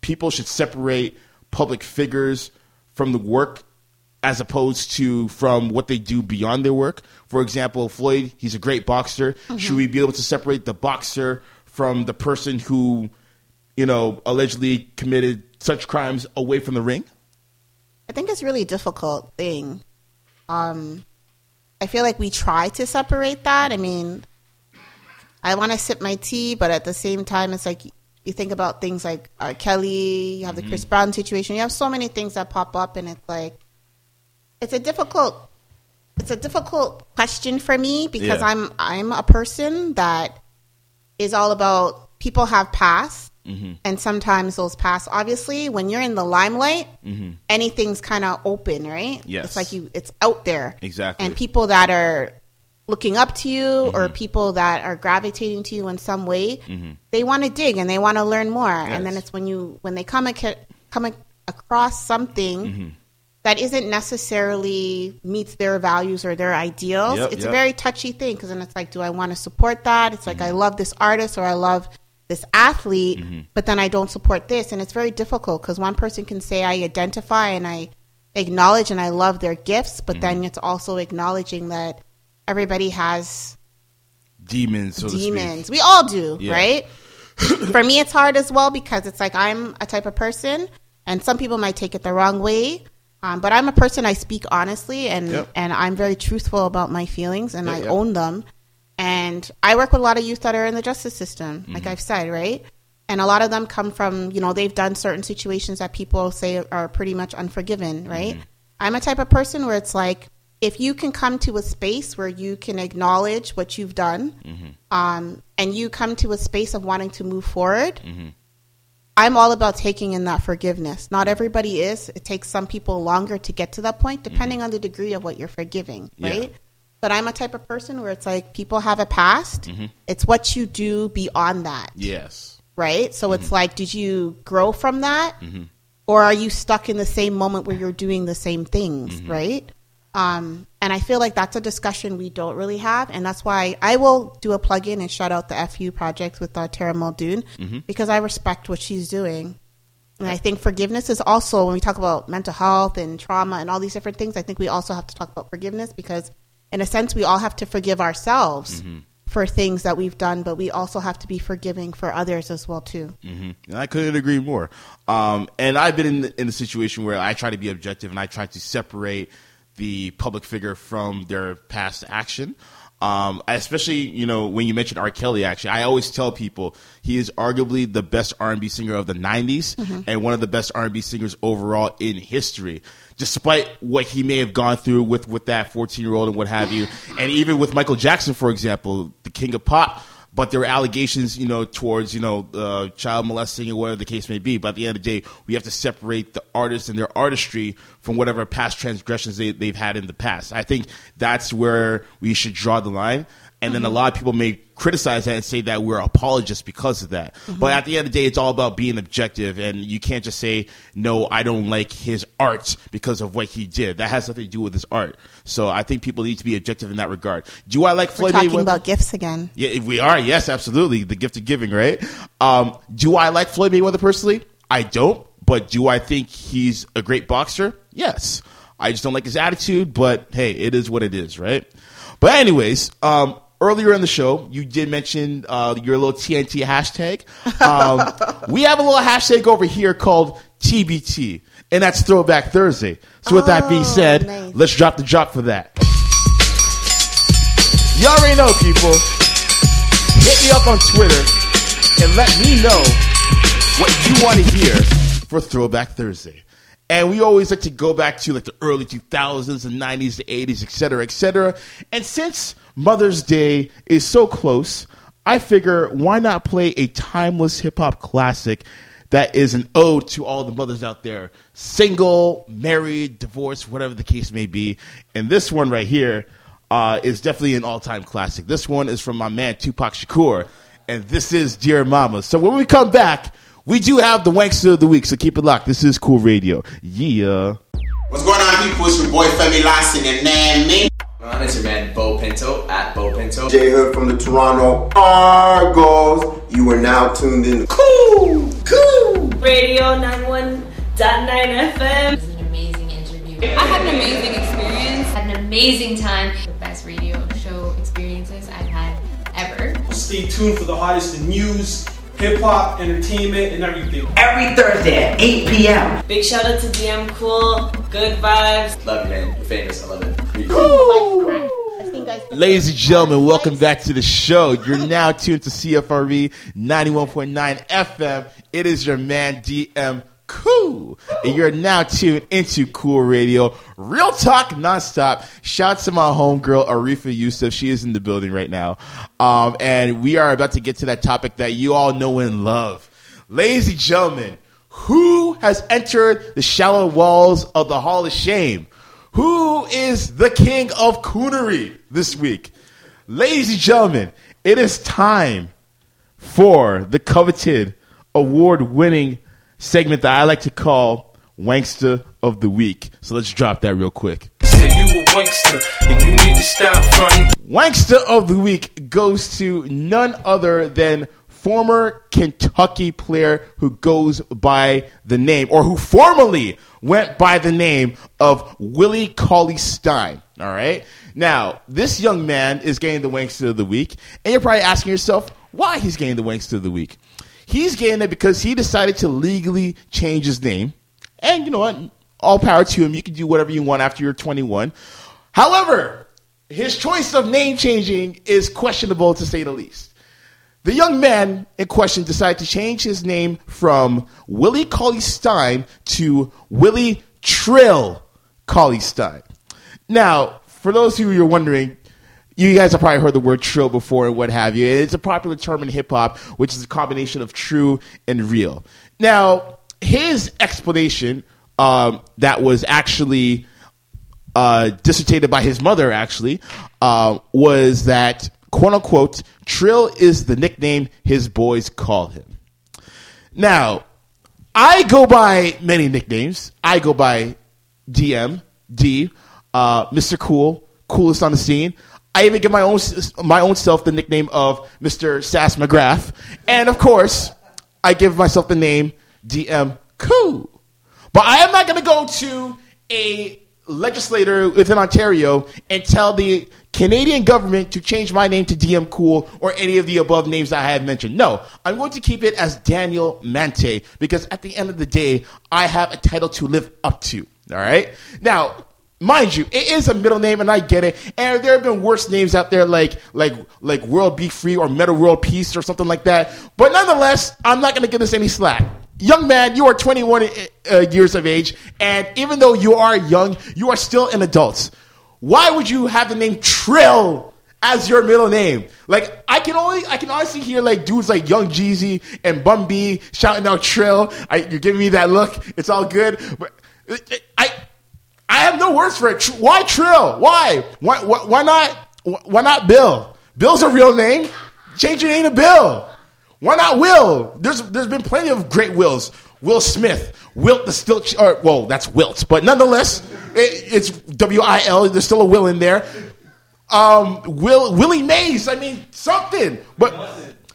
people should separate public figures from the work as opposed to from what they do beyond their work? For example, Floyd, he's a great boxer. Should we be able to separate the boxer from the person who, you know, allegedly committed such crimes away from the ring? I think it's a really difficult thing. Um, I feel like we try to separate that. I mean, I want to sip my tea, but at the same time, it's like you think about things like R. Kelly, you have the mm-hmm. Chris Brown situation. You have so many things that pop up, and it's like it's a difficult it's a difficult question for me because Yeah. I'm I'm a person that is all about people have past Mm-hmm. and sometimes those pass. obviously when you're in the limelight anything's kind of open right Mm-hmm. Yes. it's like you it's out there Exactly. and people that are looking up to you Mm-hmm. or people that are gravitating to you in some way they want to dig and they want to learn more and then it's when you when they come ac- come ac- across something Mm-hmm. that isn't necessarily meets their values or their ideals Yep, it's yep. a very touchy thing because then it's like do i want to support that it's like i love this artist or i love this athlete but then i don't support this and it's very difficult because one person can say i identify and i acknowledge and i love their gifts but then it's also acknowledging that everybody has Demons, so to speak. demons. We all do, Yeah. right? For me, it's hard as well because it's like I'm a type of person, and some people might take it the wrong way. Um, but I'm a person I speak honestly, and Yep. and I'm very truthful about my feelings, and Yeah, I yeah. own them. And I work with a lot of youth that are in the justice system, Mm-hmm. like I've said, right? And a lot of them come from, you know, they've done certain situations that people say are pretty much unforgiven, right? Mm-hmm. I'm a type of person where it's like, if you can come to a space where you can acknowledge what you've done, Mm-hmm. um, and you come to a space of wanting to move forward, Mm-hmm. I'm all about taking in that forgiveness. Not everybody is. It takes some people longer to get to that point, depending on the degree of what you're forgiving, Mm-hmm. Yeah. But I'm a type of person where it's like people have a past. Mm-hmm. It's what you do beyond that, Yes. right? So Mm-hmm. it's like, did you grow from that? Or are you stuck in the same moment where you're doing the same things, Mm-hmm. right? Um, and I feel like that's a discussion we don't really have. And that's why I will do a plug in and shout out the FU project with uh, Tara Muldoon Mm-hmm. because I respect what she's doing. And I think forgiveness is also, when we talk about mental health and trauma and all these different things, I think we also have to talk about forgiveness because, in a sense, we all have to forgive ourselves Mm-hmm. for things that we've done, but we also have to be forgiving for others as well, too. And I couldn't agree more. Um, and I've been in, the, in a situation where I try to be objective and I try to separate the public figure from their past action. Um, especially you know when you mentioned R. Kelly. Actually, I always tell people he is arguably the best R and B singer of the '90s and one of the best R and B singers overall in history. Despite what he may have gone through with with that 14 year old and what have you, and even with Michael Jackson, for example, the king of pop. But there are allegations, you know, towards you know uh, child molesting or whatever the case may be. But at the end of the day, we have to separate the artist and their artistry from whatever past transgressions they, they've had in the past. I think that's where we should draw the line. And then a lot of people may criticize that and say that we're apologists because of that. But at the end of the day, it's all about being objective, and you can't just say, "No, I don't like his art because of what he did." That has nothing to do with his art. So I think people need to be objective in that regard. Do I like We're Floyd talking Mayweather? about gifts again. Yeah, if we are. Yes, absolutely. The gift of giving, right? Um, do I like Floyd Mayweather personally? I don't. But do I think he's a great boxer? Yes. I just don't like his attitude, but hey, it is what it is, right? But anyways, um, earlier in the show, you did mention uh, your little TNT hashtag. Um, we have a little hashtag over here called TBT, and that's Throwback Thursday. So with that being Oh, said, nice. let's drop the drop for that. Y'all already know, people. Hit me up on Twitter and let me know what you want to hear for Throwback Thursday. And we always like to go back to like the early 2000s, the 90s, the 80s, et cetera, et cetera. And since Mother's Day is so close, I figure why not play a timeless hip hop classic that is an ode to all the mothers out there, single, married, divorced, whatever the case may be. And this one right here uh, is definitely an all time classic. This one is from my man Tupac Shakur, and this is Dear Mama. So when we come back, we do have the Wankster of the Week, so keep it locked. This is Cool Radio. Yeah. What's going on, people? It's your boy Femi Lawson and man, me. On is your man Bo Pinto at Bo Pinto. J Hood from the Toronto Argos. You are now tuned in Cool, Cool. Radio 91.9 FM. It was an amazing interview. I had an amazing experience. Had an amazing time. The best radio show experiences I've had ever. Stay tuned for the hottest in news, hip hop, entertainment, and everything. Every Thursday at 8 p.m. Big shout out to DM Cool. Good vibes. Love you, man. You're famous. I love it. I Ladies and gentlemen, welcome back to the show. You're now tuned to CFRE 91.9 FM. It is your man DM Cool. And you're now tuned into Cool Radio. Real talk nonstop. Shout to my homegirl Arifah Yusuf. She is in the building right now. Um, and we are about to get to that topic that you all know and love. Ladies and gentlemen, who has entered the shallow walls of the Hall of Shame? Who is the king of coonery this week? Ladies and gentlemen, it is time for the coveted award winning segment that I like to call Wankster of the Week. So let's drop that real quick. Say wankster and you need to stop fronting. Wankster of the Week goes to none other than former Kentucky player who goes by the name, or who formerly went by the name of Willie Cauley Stein. All right. Now, this young man is getting the Wankster of the Week, and you're probably asking yourself why he's getting the Wankster of the Week. He's getting it because he decided to legally change his name. And you know what? All power to him. You can do whatever you want after you're 21. However, his choice of name changing is questionable to say the least. The young man in question decided to change his name from Willie Cauley Stein to Willie Trill Cauley Stein. Now, for those of you who are wondering, you guys have probably heard the word trill before and what have you. It's a popular term in hip hop, which is a combination of true and real. Now, his explanation um, that was actually uh, dissertated by his mother, actually, uh, was that, quote unquote, Trill is the nickname his boys call him. Now, I go by many nicknames. I go by DM, D, uh, Mr. Cool, coolest on the scene. I even give my own my own self the nickname of Mr. Sass McGrath, and of course, I give myself the name DM Cool. But I am not going to go to a legislator within Ontario and tell the Canadian government to change my name to DM Cool or any of the above names I have mentioned. No, I'm going to keep it as Daniel Mante because at the end of the day, I have a title to live up to. All right. Now, mind you, it is a middle name, and I get it. And there have been worse names out there, like like like World B. Free or Meta World Peace or something like that. But nonetheless, I'm not going to give this any slack. Young man, you are 21 uh, years of age, and even though you are young, you are still an adult. Why would you have the name Trill as your middle name? Like I can only I can honestly hear like dudes like Young Jeezy and Bun B shouting out Trill. I, you're giving me that look. It's all good, but uh, I I have no words for it. Why Trill? Why? Why? Why, why not? Why not Bill? Bill's a real name. Change your name to Bill. Why not Will? There's there's been plenty of great Wills. Will Smith, Wilt the Stilt, or well, that's Wilt, but nonetheless, it, it's W I L. There's still a Will in there. Um, Will Willie Mays. I mean something, but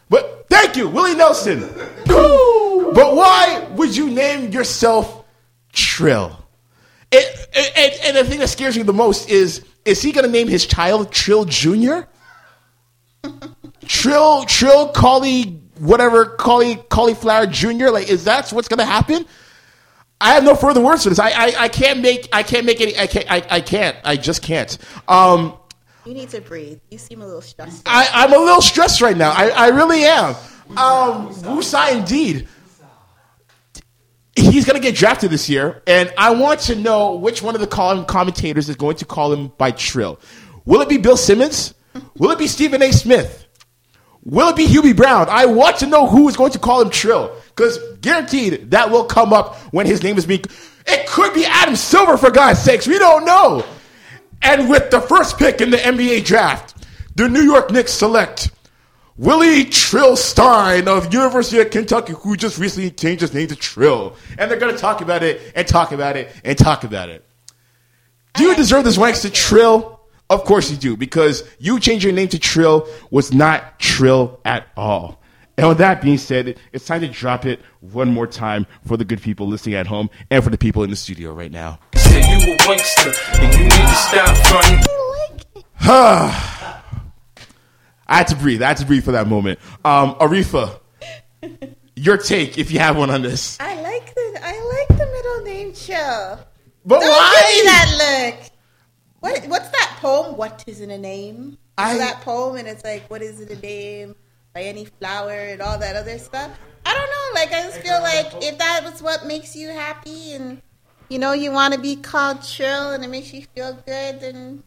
but thank you, Willie Nelson. but why would you name yourself Trill? It- and, and the thing that scares me the most is is he going to name his child Trill Junior? Trill Trill Collie whatever Collie Cauliflower Junior? Like is that what's going to happen? I have no further words for this. I, I, I can't make I can't make any I can't I, I can't I just can't. Um, You need to breathe. You seem a little stressed. I, I'm a little stressed right now. I, I really am. Um, Wusa indeed. He's going to get drafted this year, and I want to know which one of the commentators is going to call him by Trill. Will it be Bill Simmons? Will it be Stephen A. Smith? Will it be Hubie Brown? I want to know who is going to call him Trill, because guaranteed that will come up when his name is being. It could be Adam Silver, for God's sakes. We don't know. And with the first pick in the NBA draft, the New York Knicks select Willie Trill Stein of University of Kentucky, who just recently changed his name to Trill. And they're going to talk about it and talk about it and talk about it. Do you deserve this ranks to Trill? Of course you do, because you changed your name to Trill was not Trill at all. And with that being said, it's time to drop it one more time for the good people listening at home and for the people in the studio right now. Said you a wankster, and you need to stop fronting. Ah. I had to breathe. I had to breathe for that moment. Um, Arifah, your take, if you have one on this. I like the I like the middle name Chill. But Don't why? give me that look. What what's that poem? What is in a name? I, that poem and it's like what is in a name by any flower and all that other stuff. I don't know. Like I just feel like if that was what makes you happy and you know you want to be called Trill and it makes you feel good, then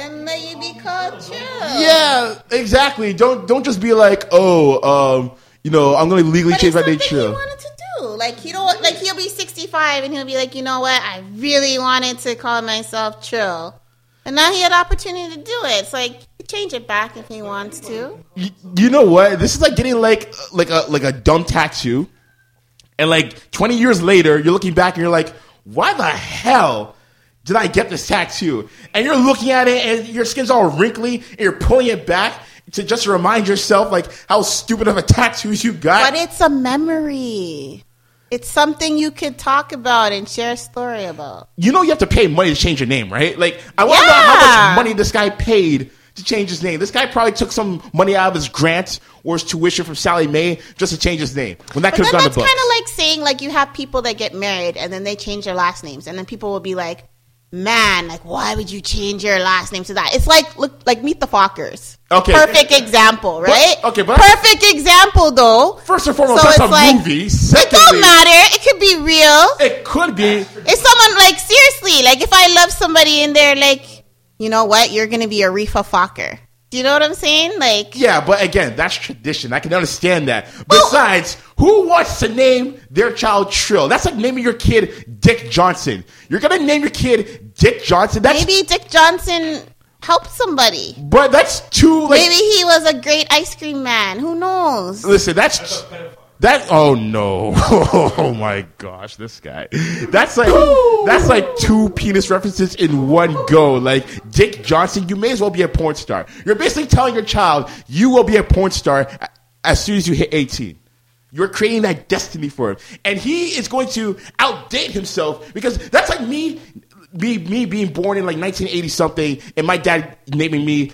then let you be called. Yeah, exactly. Don't don't just be like, oh, um, you know, I'm going to legally change my name do. Like you know, like he'll be sixty five and he'll be like, you know what? I really wanted to call myself Trill, and now he had opportunity to do it. It's like change it back if he wants to. You know what? This is like getting like like a like a dumb tattoo, and like 20 years later, you're looking back and you're like, why the hell did I get this tattoo? And you're looking at it and your skin's all wrinkly and you're pulling it back to just remind yourself like how stupid of a tattoo you got. But it's a memory. It's something you could talk about and share a story about. you know you have to pay money to change your name, right? Like I want to know how much money this guy paid to change his name. This guy probably took some money out of his grant or his tuition from Sallie Mae just to change his name when that could have gone that's kind of like saying like you have people that get married and then they change their last names and then people will be like, "Man, like why would you change your last name to that?" It's like look like Meet the Fockers. Okay. Perfect example, right? okay, but- perfect example though. First and foremost, So that's it's a like- movie. It don't matter. It could be real. It could be. If someone like seriously, like if I love somebody and they're like, you know what, you're gonna be a Reefa Fokker. Do you know what I'm saying? Like, Yeah, but again, that's tradition. I can understand that. Besides, who wants to name their child Trill? That's like naming your kid Dick Johnson. You're gonna name your kid Dick Johnson. That's maybe Dick Johnson helped somebody. but that's too like Maybe he was a great ice cream man. Who knows? Listen, that's that. Oh no! Oh my gosh, this guy. That's like that's like two penis references in one go. Like Dick Johnson, you may as well be a porn star. You're basically telling your child you will be a porn star as soon as you hit 18. You're creating that destiny for him, and he is going to outdate himself because that's like me, me, me being born in like 1980 something, and my dad naming me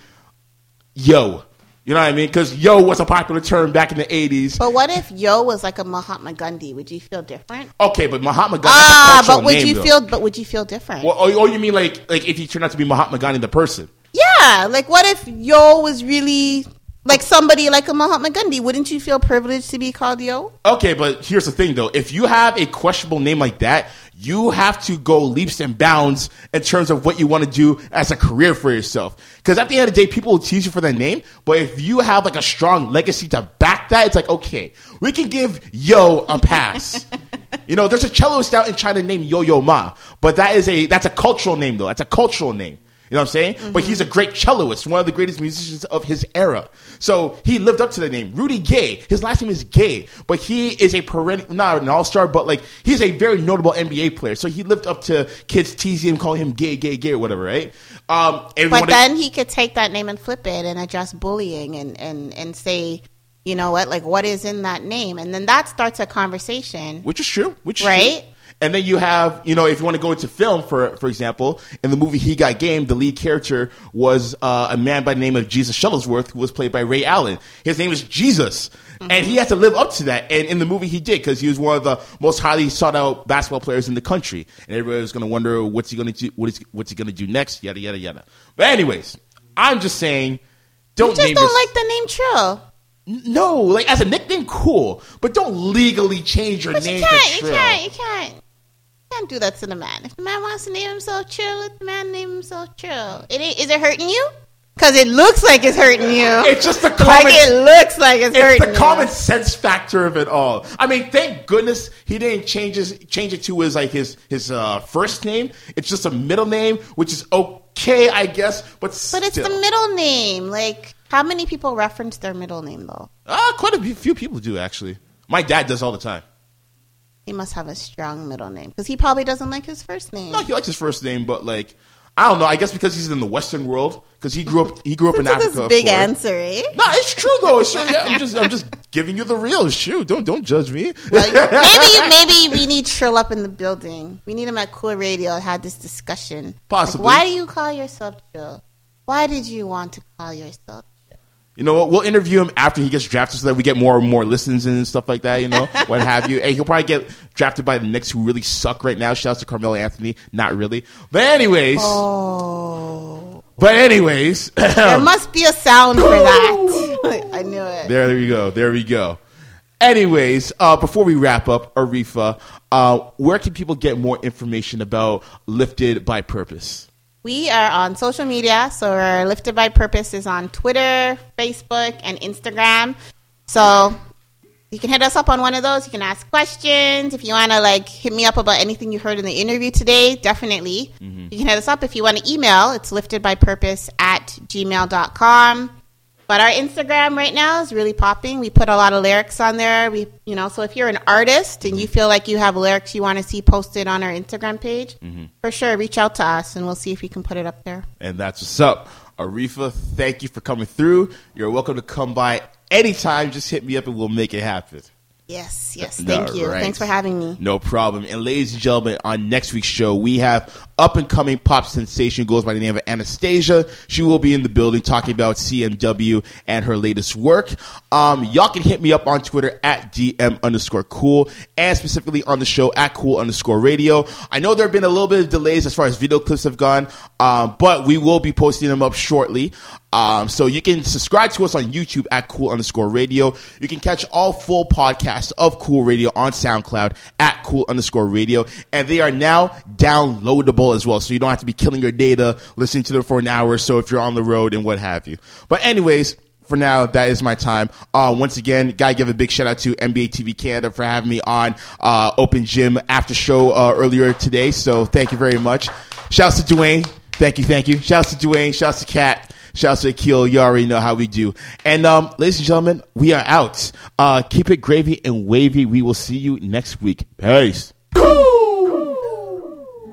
Yo. You know what I mean? Because yo was a popular term back in the 80s. But what if Yo was like a Mahatma Gandhi? Would you feel different? Okay, but Mahatma Gandhi. Ah, that's a cultural but would name, you though. feel? But would you feel different? Well, oh, oh, you mean like like if he turned out to be Mahatma Gandhi the person? Yeah, like what if Yo was really like somebody like a Mahatma Gandhi? Wouldn't you feel privileged to be called Yo? Okay, but here's the thing though. If you have a questionable name like that, you have to go leaps and bounds in terms of what you want to do as a career for yourself. Because at the end of the day, people will tease you for that name. But if you have like a strong legacy to back that, it's like, okay, we can give Yo a pass. you know, there's a celloist out in China named Yo Yo Ma, but that is a, that's a cultural name though. That's a cultural name. You know what I'm saying? But he's a great celloist, one of the greatest musicians of his era. So he lived up to the name. Rudy Gay. His last name is Gay, but he is a perennial, not an all-star, but like he's a very notable NBA player. So he lived up to kids teasing him, calling him gay, gay, gay, or whatever, right? Um, But then he could take that name and flip it and address bullying and and and say, you know what, like what is in that name, and then that starts a conversation. which is true, which is Right? true. And then you have, you know, if you want to go into film, for for example, in the movie He Got Game, the lead character was uh, a man by the name of Jesus Shuttlesworth, who was played by Ray Allen. His name is Jesus, and he had to live up to that. And in the movie, he did because he was one of the most highly sought out basketball players in the country. And everybody was going to wonder what's he going to do, what is what's he going to do next, yada yada yada. But anyways, I'm just saying, don't you just name don't like the name Trill. no, like as a nickname, cool, but don't legally change your But name you can't, you can't, you can't, can't do that to the man. If the man wants to name himself Trill, let the man name himself Trill. It ain't, is it hurting you? Because it looks like it's hurting you. It's just the like common- it looks like it's, It's hurting the you. common sense factor of it all. I mean, thank goodness he didn't change his change it to his like his his uh, first name. It's just a middle name, which is okay, I guess. But But it's the middle name. Like, how many people reference their middle name though? uh, quite a few people do actually. My dad does all the time. He must have a strong middle name because he probably doesn't like his first name. No, he likes his first name, but like I don't know. I guess because he's in the Western world, because he grew up he grew up in Africa. big answer, eh? No, it's true though. It's true. Yeah, I'm just I'm just giving you the real shoot. Don't don't judge me. maybe maybe we need Trill up in the building. We need him at Cool Radio have this discussion. Possibly. Like, why do you call yourself Trill? Why did you want to call yourself? You know what? We'll interview him after he gets drafted so that we get more and more listens and stuff like that, you know, what have you. And he'll probably get drafted by the Knicks who really suck right now. Shouts to Carmelo Anthony. Not really. But anyways. Oh. But anyways. there must be a sound for that. I knew it. There we go. There we go. Anyways, uh, before we wrap up, Arifah, uh, where can people get more information about Lifted by Purpose? We are on social media, so our Lifted by Purpose is on Twitter, Facebook, and Instagram. So you can hit us up on one of those. You can ask questions. If you want to like hit me up about anything you heard in the interview today, definitely. Mm-hmm. You can hit us up. If you want to email, it's liftedbypurpose at gmail.com. But our Instagram right now is really popping. We put a lot of lyrics on there. We, you know, so if you're an artist and you feel like you have lyrics you want to see posted on our Instagram page, mm-hmm. for sure, reach out to us and we'll see if we can put it up there. And that's what's up. Arifah, thank you for coming through. You're welcome to come by anytime. Just hit me up and we'll make it happen. Yes, yes. Thank you. All right. Thanks for having me. No problem. And ladies and gentlemen, on next week's show, we have up and coming pop sensation goes by the name of Anastasia. She will be in the building talking about CMW and her latest work. Um, y'all can hit me up on Twitter at DM underscore cool and specifically on the show at cool underscore radio. I know there have been a little bit of delays as far as video clips have gone, um, but we will be posting them up shortly. Um, so you can subscribe to us on YouTube at cool underscore radio. You can catch all full podcasts of Cool Radio on SoundCloud at cool underscore radio. And they are now downloadable as well. So you don't have to be killing your data listening to them for an hour or so if you're on the road and what have you. But anyways, for now, that is my time. Uh, once again, gotta give a big shout out to NBA TV Canada for having me on uh, Open Gym after show uh, earlier today. So thank you very much. Shouts to Dwayne. Thank you, thank you. Shouts to Dwayne. Shouts to Kat. Shouts to Akil. You already know how we do. And um, ladies and gentlemen, we are out. Uh, keep it gravy and wavy. We will see you next week. Peace. Cool.